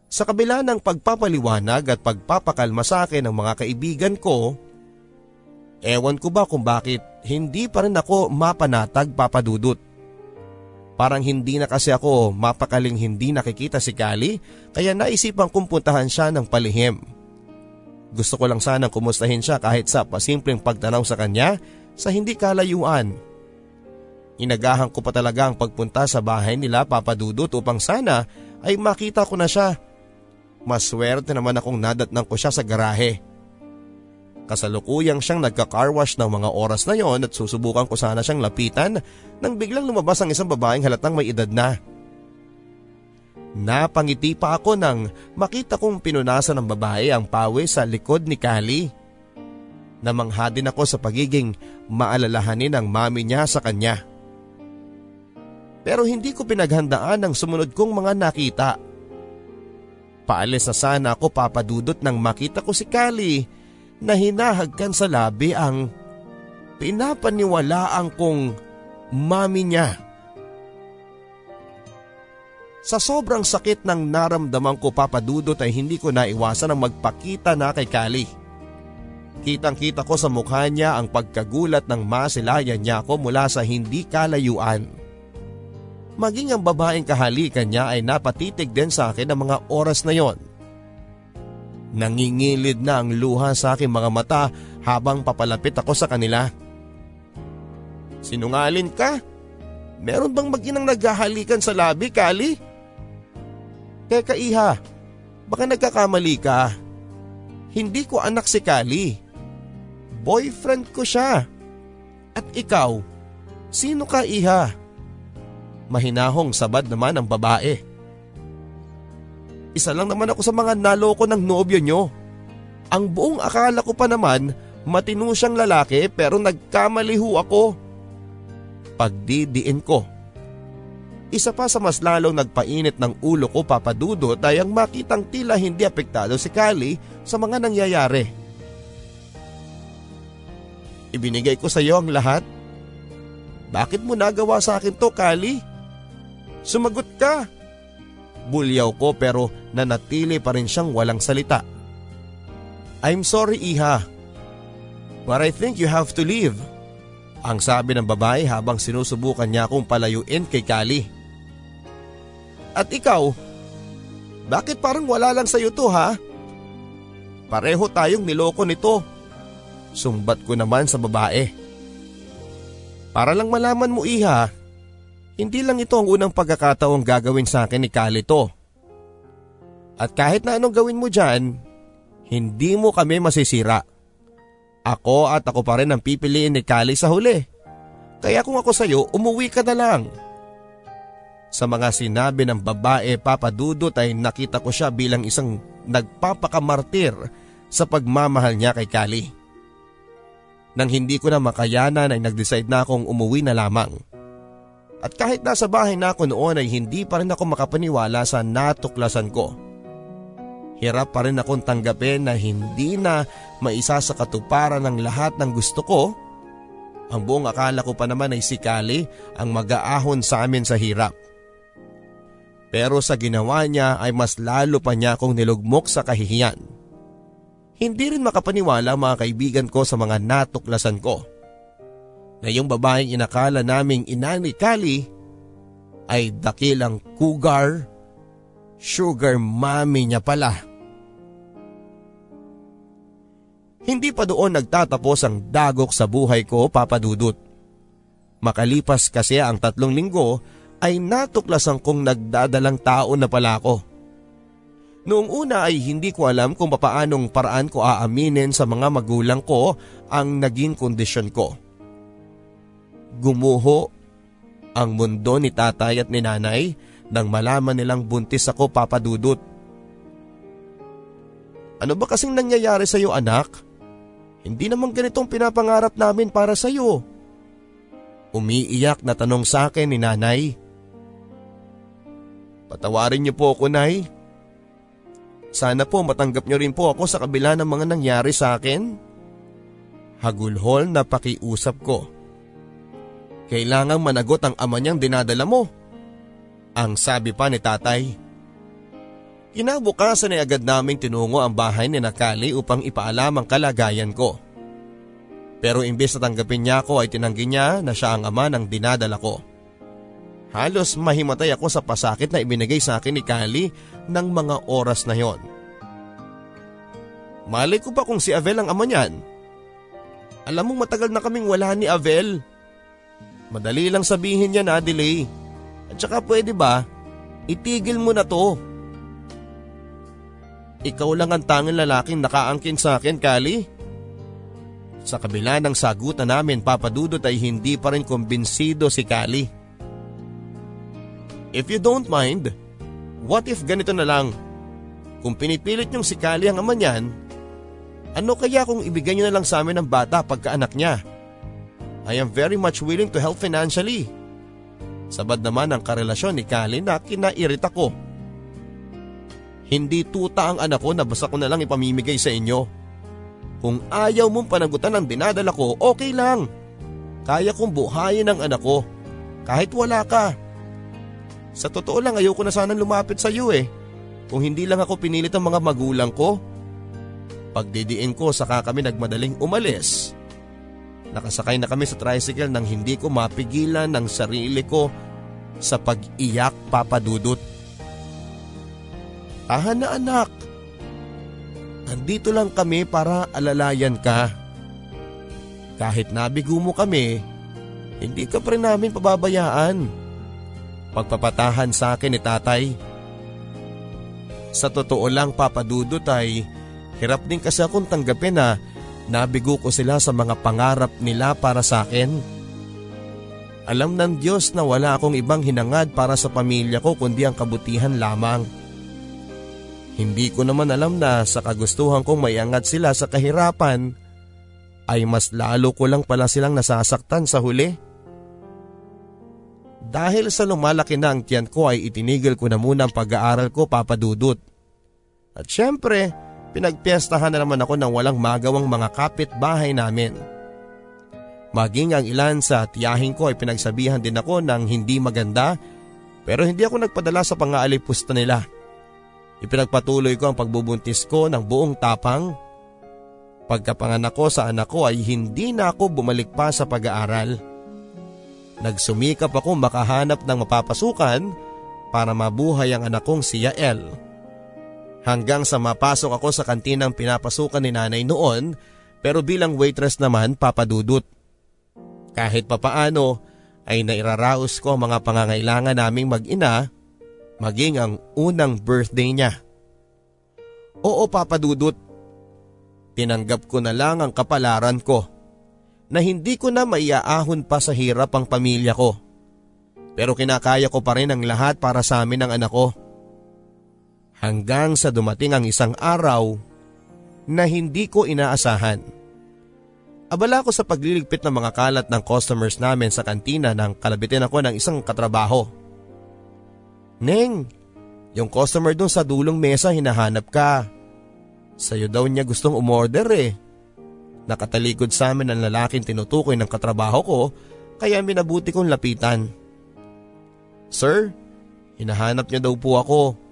Speaker 1: Sa kabila ng pagpapaliwanag at pagpapakalma sa akin ng mga kaibigan ko, ewan ko ba kung bakit hindi pa rin ako mapanatag papadudot. Parang hindi na kasi ako mapakaling hindi nakikita si Kali kaya naisipan kong puntahan siya ng palihim. Gusto ko lang sanang kumustahin siya kahit sa pasimpleng pagtanaw sa kanya sa hindi kalayuan. Inagahan ko pa talaga ang pagpunta sa bahay nila papadudot upang sana ay makita ko na siya. Maswerte naman akong nadatnang ko siya sa garahe. Kasalukuyang siyang nagka-carwash ng mga oras na yon at susubukan ko sana siyang lapitan nang biglang lumabas ang isang babaeng halatang may edad na. Napangiti pa ako nang makita kong pinunasan ng babae ang pawe sa likod ni Kali. Namangha din ako sa pagiging maalalahanin ng mami niya sa kanya. Pero hindi ko pinaghandaan ang sumunod kong mga nakita. Paalis na sana ako papadudot nang makita ko si Kali na hinahagkan sa labi ang pinapaniwalaan kong mami niya. Sa sobrang sakit ng naramdaman ko papadudot ay hindi ko naiwasan ang magpakita na kay Kali. Kitang kita ko sa mukha niya ang pagkagulat ng masilayan niya ako mula sa hindi kalayuan. Maging ang babaeng kahalikan niya ay napatitig din sa akin ng mga oras na yon. Nangingilid na ang luha sa aking mga mata habang papalapit ako sa kanila. Sinungalin ka? Meron bang mag-inang naghahalikan sa labi, Kali? Teka iha, baka nagkakamali ka. Hindi ko anak si Kali. Boyfriend ko siya. At ikaw, sino ka iha? Mahinahong sabad naman ang babae. Isa lang naman ako sa mga naloko ng nobyo nyo. Ang buong akala ko pa naman matino siyang lalaki pero nagkamali ho ako. Pagdidiin ko. Isa pa sa mas lalong nagpainit ng ulo ko papadudot ay ang makitang tila hindi apektado si Kali sa mga nangyayari. Ibinigay ko sa iyo ang lahat. Bakit mo nagawa sa akin to, Kali? Sumagot ka. Bulyaw ko pero nanatili pa rin siyang walang salita. I'm sorry Iha, but I think you have to leave. Ang sabi ng babae habang sinusubukan niya akong palayuin kay Kali. At ikaw, bakit parang wala lang sa'yo to ha? Pareho tayong niloko nito. Sumbat ko naman sa babae. Para lang malaman mo iha, hindi lang ito ang unang pagkakataong gagawin sa akin ni Kalito. At kahit na anong gawin mo dyan, hindi mo kami masisira. Ako at ako pa rin ang pipiliin ni Kali sa huli. Kaya kung ako sa'yo, umuwi ka na lang. Sa mga sinabi ng babae papadudot ay nakita ko siya bilang isang nagpapakamartir sa pagmamahal niya kay Kali. Nang hindi ko na makayanan ay nag-decide na akong umuwi na lamang. At kahit nasa bahay na ako noon ay hindi pa rin ako makapaniwala sa natuklasan ko. Hirap pa rin akong tanggapin na hindi na maisa sa katuparan ng lahat ng gusto ko. Ang buong akala ko pa naman ay si Kali ang mag-aahon sa amin sa hirap. Pero sa ginawa niya ay mas lalo pa niya akong nilugmok sa kahihiyan. Hindi rin makapaniwala mga kaibigan ko sa mga natuklasan ko na yung babaeng inakala naming ina ni Kali ay dakilang cougar, sugar mommy niya pala. Hindi pa doon nagtatapos ang dagok sa buhay ko papadudot. Makalipas kasi ang tatlong linggo ay natuklasan kong nagdadalang tao na pala ako. Noong una ay hindi ko alam kung papaanong paraan ko aaminin sa mga magulang ko ang naging kondisyon ko. Gumuho ang mundo ni tatay at ni nanay nang malaman nilang buntis ako papadudot. Ano ba kasing nangyayari sa iyo anak? Hindi naman ganitong pinapangarap namin para sa iyo. Umiiyak na tanong sa akin ni nanay. Patawarin niyo po ako nay. Sana po matanggap niyo rin po ako sa kabila ng mga nangyari sa akin. Hagulhol na pakiusap ko. Kailangang managot ang ama niyang dinadala mo. Ang sabi pa ni tatay. Kinabukasan ay agad naming tinungo ang bahay ni Nakali upang ipaalam ang kalagayan ko. Pero imbes na tanggapin niya ako ay tinanggi niya na siya ang ama ng dinadala ko. Halos mahimatay ako sa pasakit na ibinigay sa akin ni Kali ng mga oras na yon. Malay ko pa kung si Avel ang ama niyan. Alam mo matagal na kaming wala ni Avel. Madali lang sabihin niya na delay. At saka pwede ba, itigil mo na to. Ikaw lang ang tanging lalaking nakaangkin sa akin, Kali. Sa kabila ng sagutan namin, papadudot ay hindi pa rin kumbinsido si Kali. If you don't mind, what if ganito na lang? Kung pinipilit niyong si Kali ang ama niyan, ano kaya kung ibigay niyo na lang sa amin ang bata pagkaanak niya? I am very much willing to help financially. Sabad naman ang karelasyon ni Kali na kinairita ko. Hindi tuta ang anak ko na basta ko na lang ipamimigay sa inyo. Kung ayaw mong panagutan ang dinadala ko, okay lang. Kaya kong buhayin ang anak ko. Kahit wala ka. Sa totoo lang ayoko na sanang lumapit sa iyo eh. Kung hindi lang ako pinilit ang mga magulang ko. Pagdidiin ko saka kami nagmadaling umalis. Nakasakay na kami sa tricycle nang hindi ko mapigilan ng sarili ko sa pag-iyak papadudot. Tahan na anak. Nandito lang kami para alalayan ka. Kahit nabigo mo kami, hindi ka pa rin namin pababayaan pagpapatahan sa akin ni tatay. Sa totoo lang papadudot ay hirap din kasi akong tanggapin na nabigo ko sila sa mga pangarap nila para sa akin. Alam ng Diyos na wala akong ibang hinangad para sa pamilya ko kundi ang kabutihan lamang. Hindi ko naman alam na sa kagustuhan kong mayangat sila sa kahirapan ay mas lalo ko lang pala silang nasasaktan sa huli. Dahil sa lumalaki na ang tiyan ko ay itinigil ko na muna ang pag-aaral ko papadudot. At syempre, pinagpiestahan na naman ako ng walang magawang mga kapitbahay namin. Maging ang ilan sa tiyahin ko ay pinagsabihan din ako ng hindi maganda pero hindi ako nagpadala sa pangaalipusta nila. Ipinagpatuloy ko ang pagbubuntis ko ng buong tapang. Pagkapanganak ko sa anak ko ay hindi na ako bumalik pa sa pag-aaral. Nagsumikap ako makahanap ng mapapasukan para mabuhay ang anak kong si Yael. Hanggang sa mapasok ako sa kantinang pinapasukan ni nanay noon pero bilang waitress naman papadudot. Kahit papaano ay nairaraos ko mga pangangailangan naming mag-ina maging ang unang birthday niya. Oo papadudot, tinanggap ko na lang ang kapalaran ko na hindi ko na maiaahon pa sa hirap ang pamilya ko. Pero kinakaya ko pa rin ang lahat para sa amin ng anak ko. Hanggang sa dumating ang isang araw na hindi ko inaasahan. Abala ko sa pagliligpit ng mga kalat ng customers namin sa kantina nang kalabitin ako ng isang katrabaho. Neng, yung customer dun sa dulong mesa hinahanap ka. Sa'yo daw niya gustong umorder eh. Nakatalikod sa amin ang lalaking tinutukoy ng katrabaho ko kaya minabuti kong lapitan. Sir, hinahanap niya daw po ako.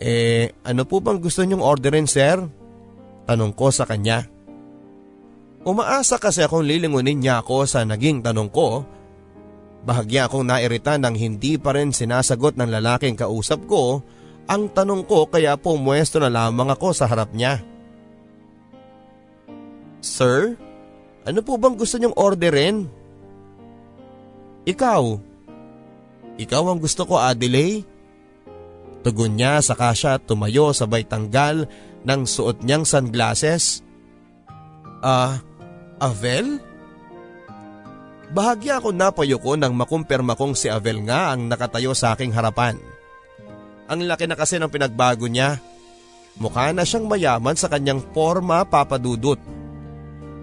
Speaker 1: Eh, ano po bang gusto niyong orderin sir? Tanong ko sa kanya. Umaasa kasi akong lilingunin niya ako sa naging tanong ko. Bahagya akong nairita nang hindi pa rin sinasagot ng lalaking kausap ko ang tanong ko kaya pumuesto na lamang ako sa harap niya. Sir, ano po bang gusto niyong orderin? Ikaw. Ikaw ang gusto ko, Adelaide. Tugon niya saka siya tumayo sabay tanggal ng suot niyang sunglasses. Ah, uh, Avel? Bahagya ako napayoko nang makumpirma kong si Avel nga ang nakatayo sa aking harapan. Ang laki na kasi ng pinagbago niya. Mukha na siyang mayaman sa kanyang forma papadudot.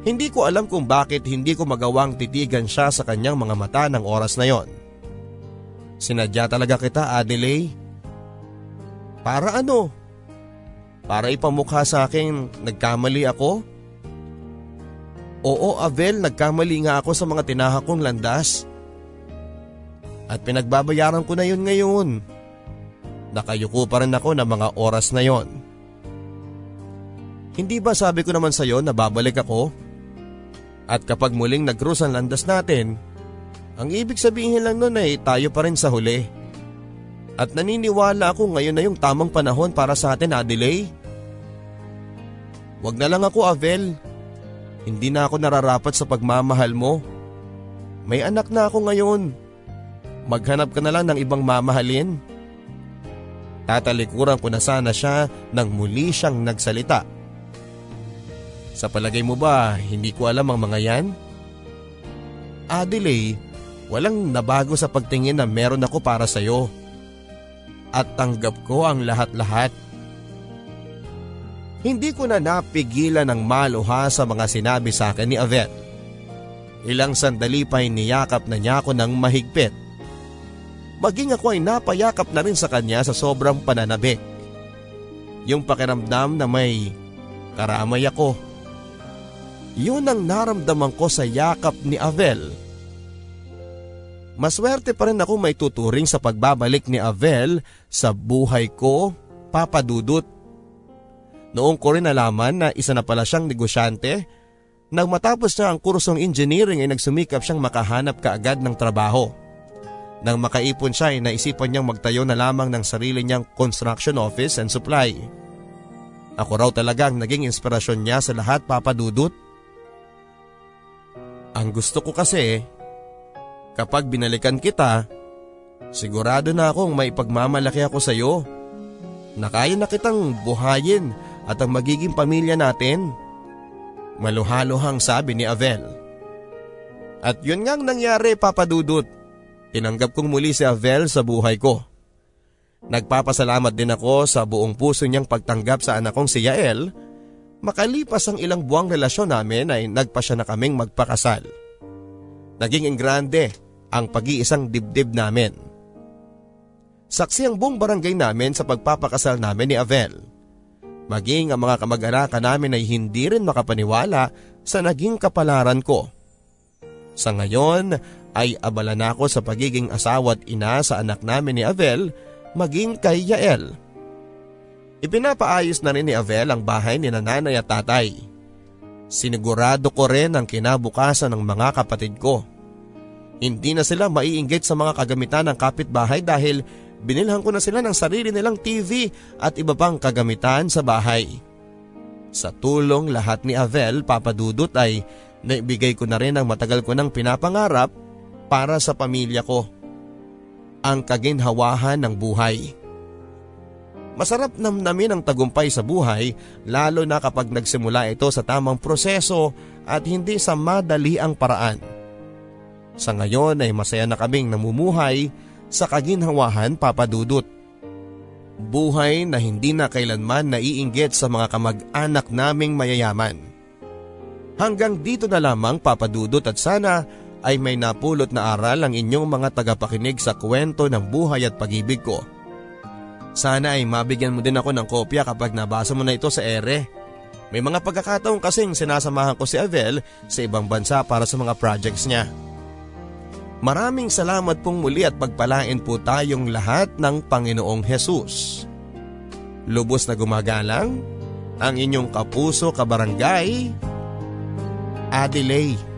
Speaker 1: Hindi ko alam kung bakit hindi ko magawang titigan siya sa kanyang mga mata ng oras na yon. Sinadya talaga kita Adelaide. Para ano? Para ipamukha sa akin nagkamali ako? Oo Avel, nagkamali nga ako sa mga tinahak kong landas. At pinagbabayaran ko na yun ngayon. Nakayuko pa rin ako ng mga oras na yon. Hindi ba sabi ko naman sa iyo na babalik ako? At kapag muling nag-cruise ang landas natin, Ang ibig sabihin lang nun ay tayo pa rin sa huli. At naniniwala ako ngayon na yung tamang panahon para sa atin, Adelaide. Huwag na lang ako, Avel. Hindi na ako nararapat sa pagmamahal mo. May anak na ako ngayon. Maghanap ka na lang ng ibang mamahalin. Tatalikuran ko na sana siya nang muli siyang nagsalita. Sa palagay mo ba, hindi ko alam ang mga yan? Adelaide, walang nabago sa pagtingin na meron ako para sa iyo. At tanggap ko ang lahat-lahat. Hindi ko na napigilan ng maluha sa mga sinabi sa akin ni Avet. Ilang sandali pa niyakap na niya ako ng mahigpit maging ako ay napayakap na rin sa kanya sa sobrang pananabik. Yung pakiramdam na may karamay ako. Yun ang naramdaman ko sa yakap ni Avel. Maswerte pa rin ako may tuturing sa pagbabalik ni Avel sa buhay ko, papadudot. Noong ko rin nalaman na isa na pala siyang negosyante, nang matapos na ang kursong engineering ay nagsumikap siyang makahanap kaagad ng trabaho. Nang makaipon siya ay naisipan niyang magtayo na lamang ng sarili niyang construction office and supply. Ako raw talagang naging inspirasyon niya sa lahat papadudot. Ang gusto ko kasi, kapag binalikan kita, sigurado na akong may pagmamalaki ako sa iyo. Na kaya na kitang buhayin at ang magiging pamilya natin. Maluhaluhang sabi ni Avel. At yun ngang nangyari papadudot. Tinanggap kong muli si Avel sa buhay ko. Nagpapasalamat din ako sa buong puso niyang pagtanggap sa anak kong si Yael. Makalipas ang ilang buwang relasyon namin ay nagpa siya na kaming magpakasal. Naging ingrande ang pag-iisang dibdib namin. Saksi ang buong barangay namin sa pagpapakasal namin ni Avel. Maging ang mga kamag-anakan namin ay hindi rin makapaniwala sa naging kapalaran ko. Sa ngayon ay abala na ako sa pagiging asawa at ina sa anak namin ni Avel maging kay Yael. Ipinapaayos na rin ni Avel ang bahay ni nanay at tatay. Sinigurado ko rin ang kinabukasan ng mga kapatid ko. Hindi na sila maiinggit sa mga kagamitan ng kapitbahay dahil binilhan ko na sila ng sarili nilang TV at iba pang kagamitan sa bahay. Sa tulong lahat ni Avel, papadudot ay naibigay ko na rin ang matagal ko nang pinapangarap para sa pamilya ko. Ang kaginhawahan ng buhay. Masarap namnamin ang tagumpay sa buhay lalo na kapag nagsimula ito sa tamang proseso at hindi sa madali ang paraan. Sa ngayon ay masaya na kaming namumuhay sa kaginhawahan papadudot. Buhay na hindi na kailanman naiinggit sa mga kamag-anak naming mayayaman. Hanggang dito na lamang papadudot at sana ay may napulot na aral ang inyong mga tagapakinig sa kwento ng buhay at pag-ibig ko. Sana ay mabigyan mo din ako ng kopya kapag nabasa mo na ito sa ere. May mga pagkakataon kasing sinasamahan ko si Avel sa ibang bansa para sa mga projects niya. Maraming salamat pong muli at pagpalain po tayong lahat ng Panginoong Hesus. Lubos na gumagalang, ang inyong kapuso kabarangay, Adelaide.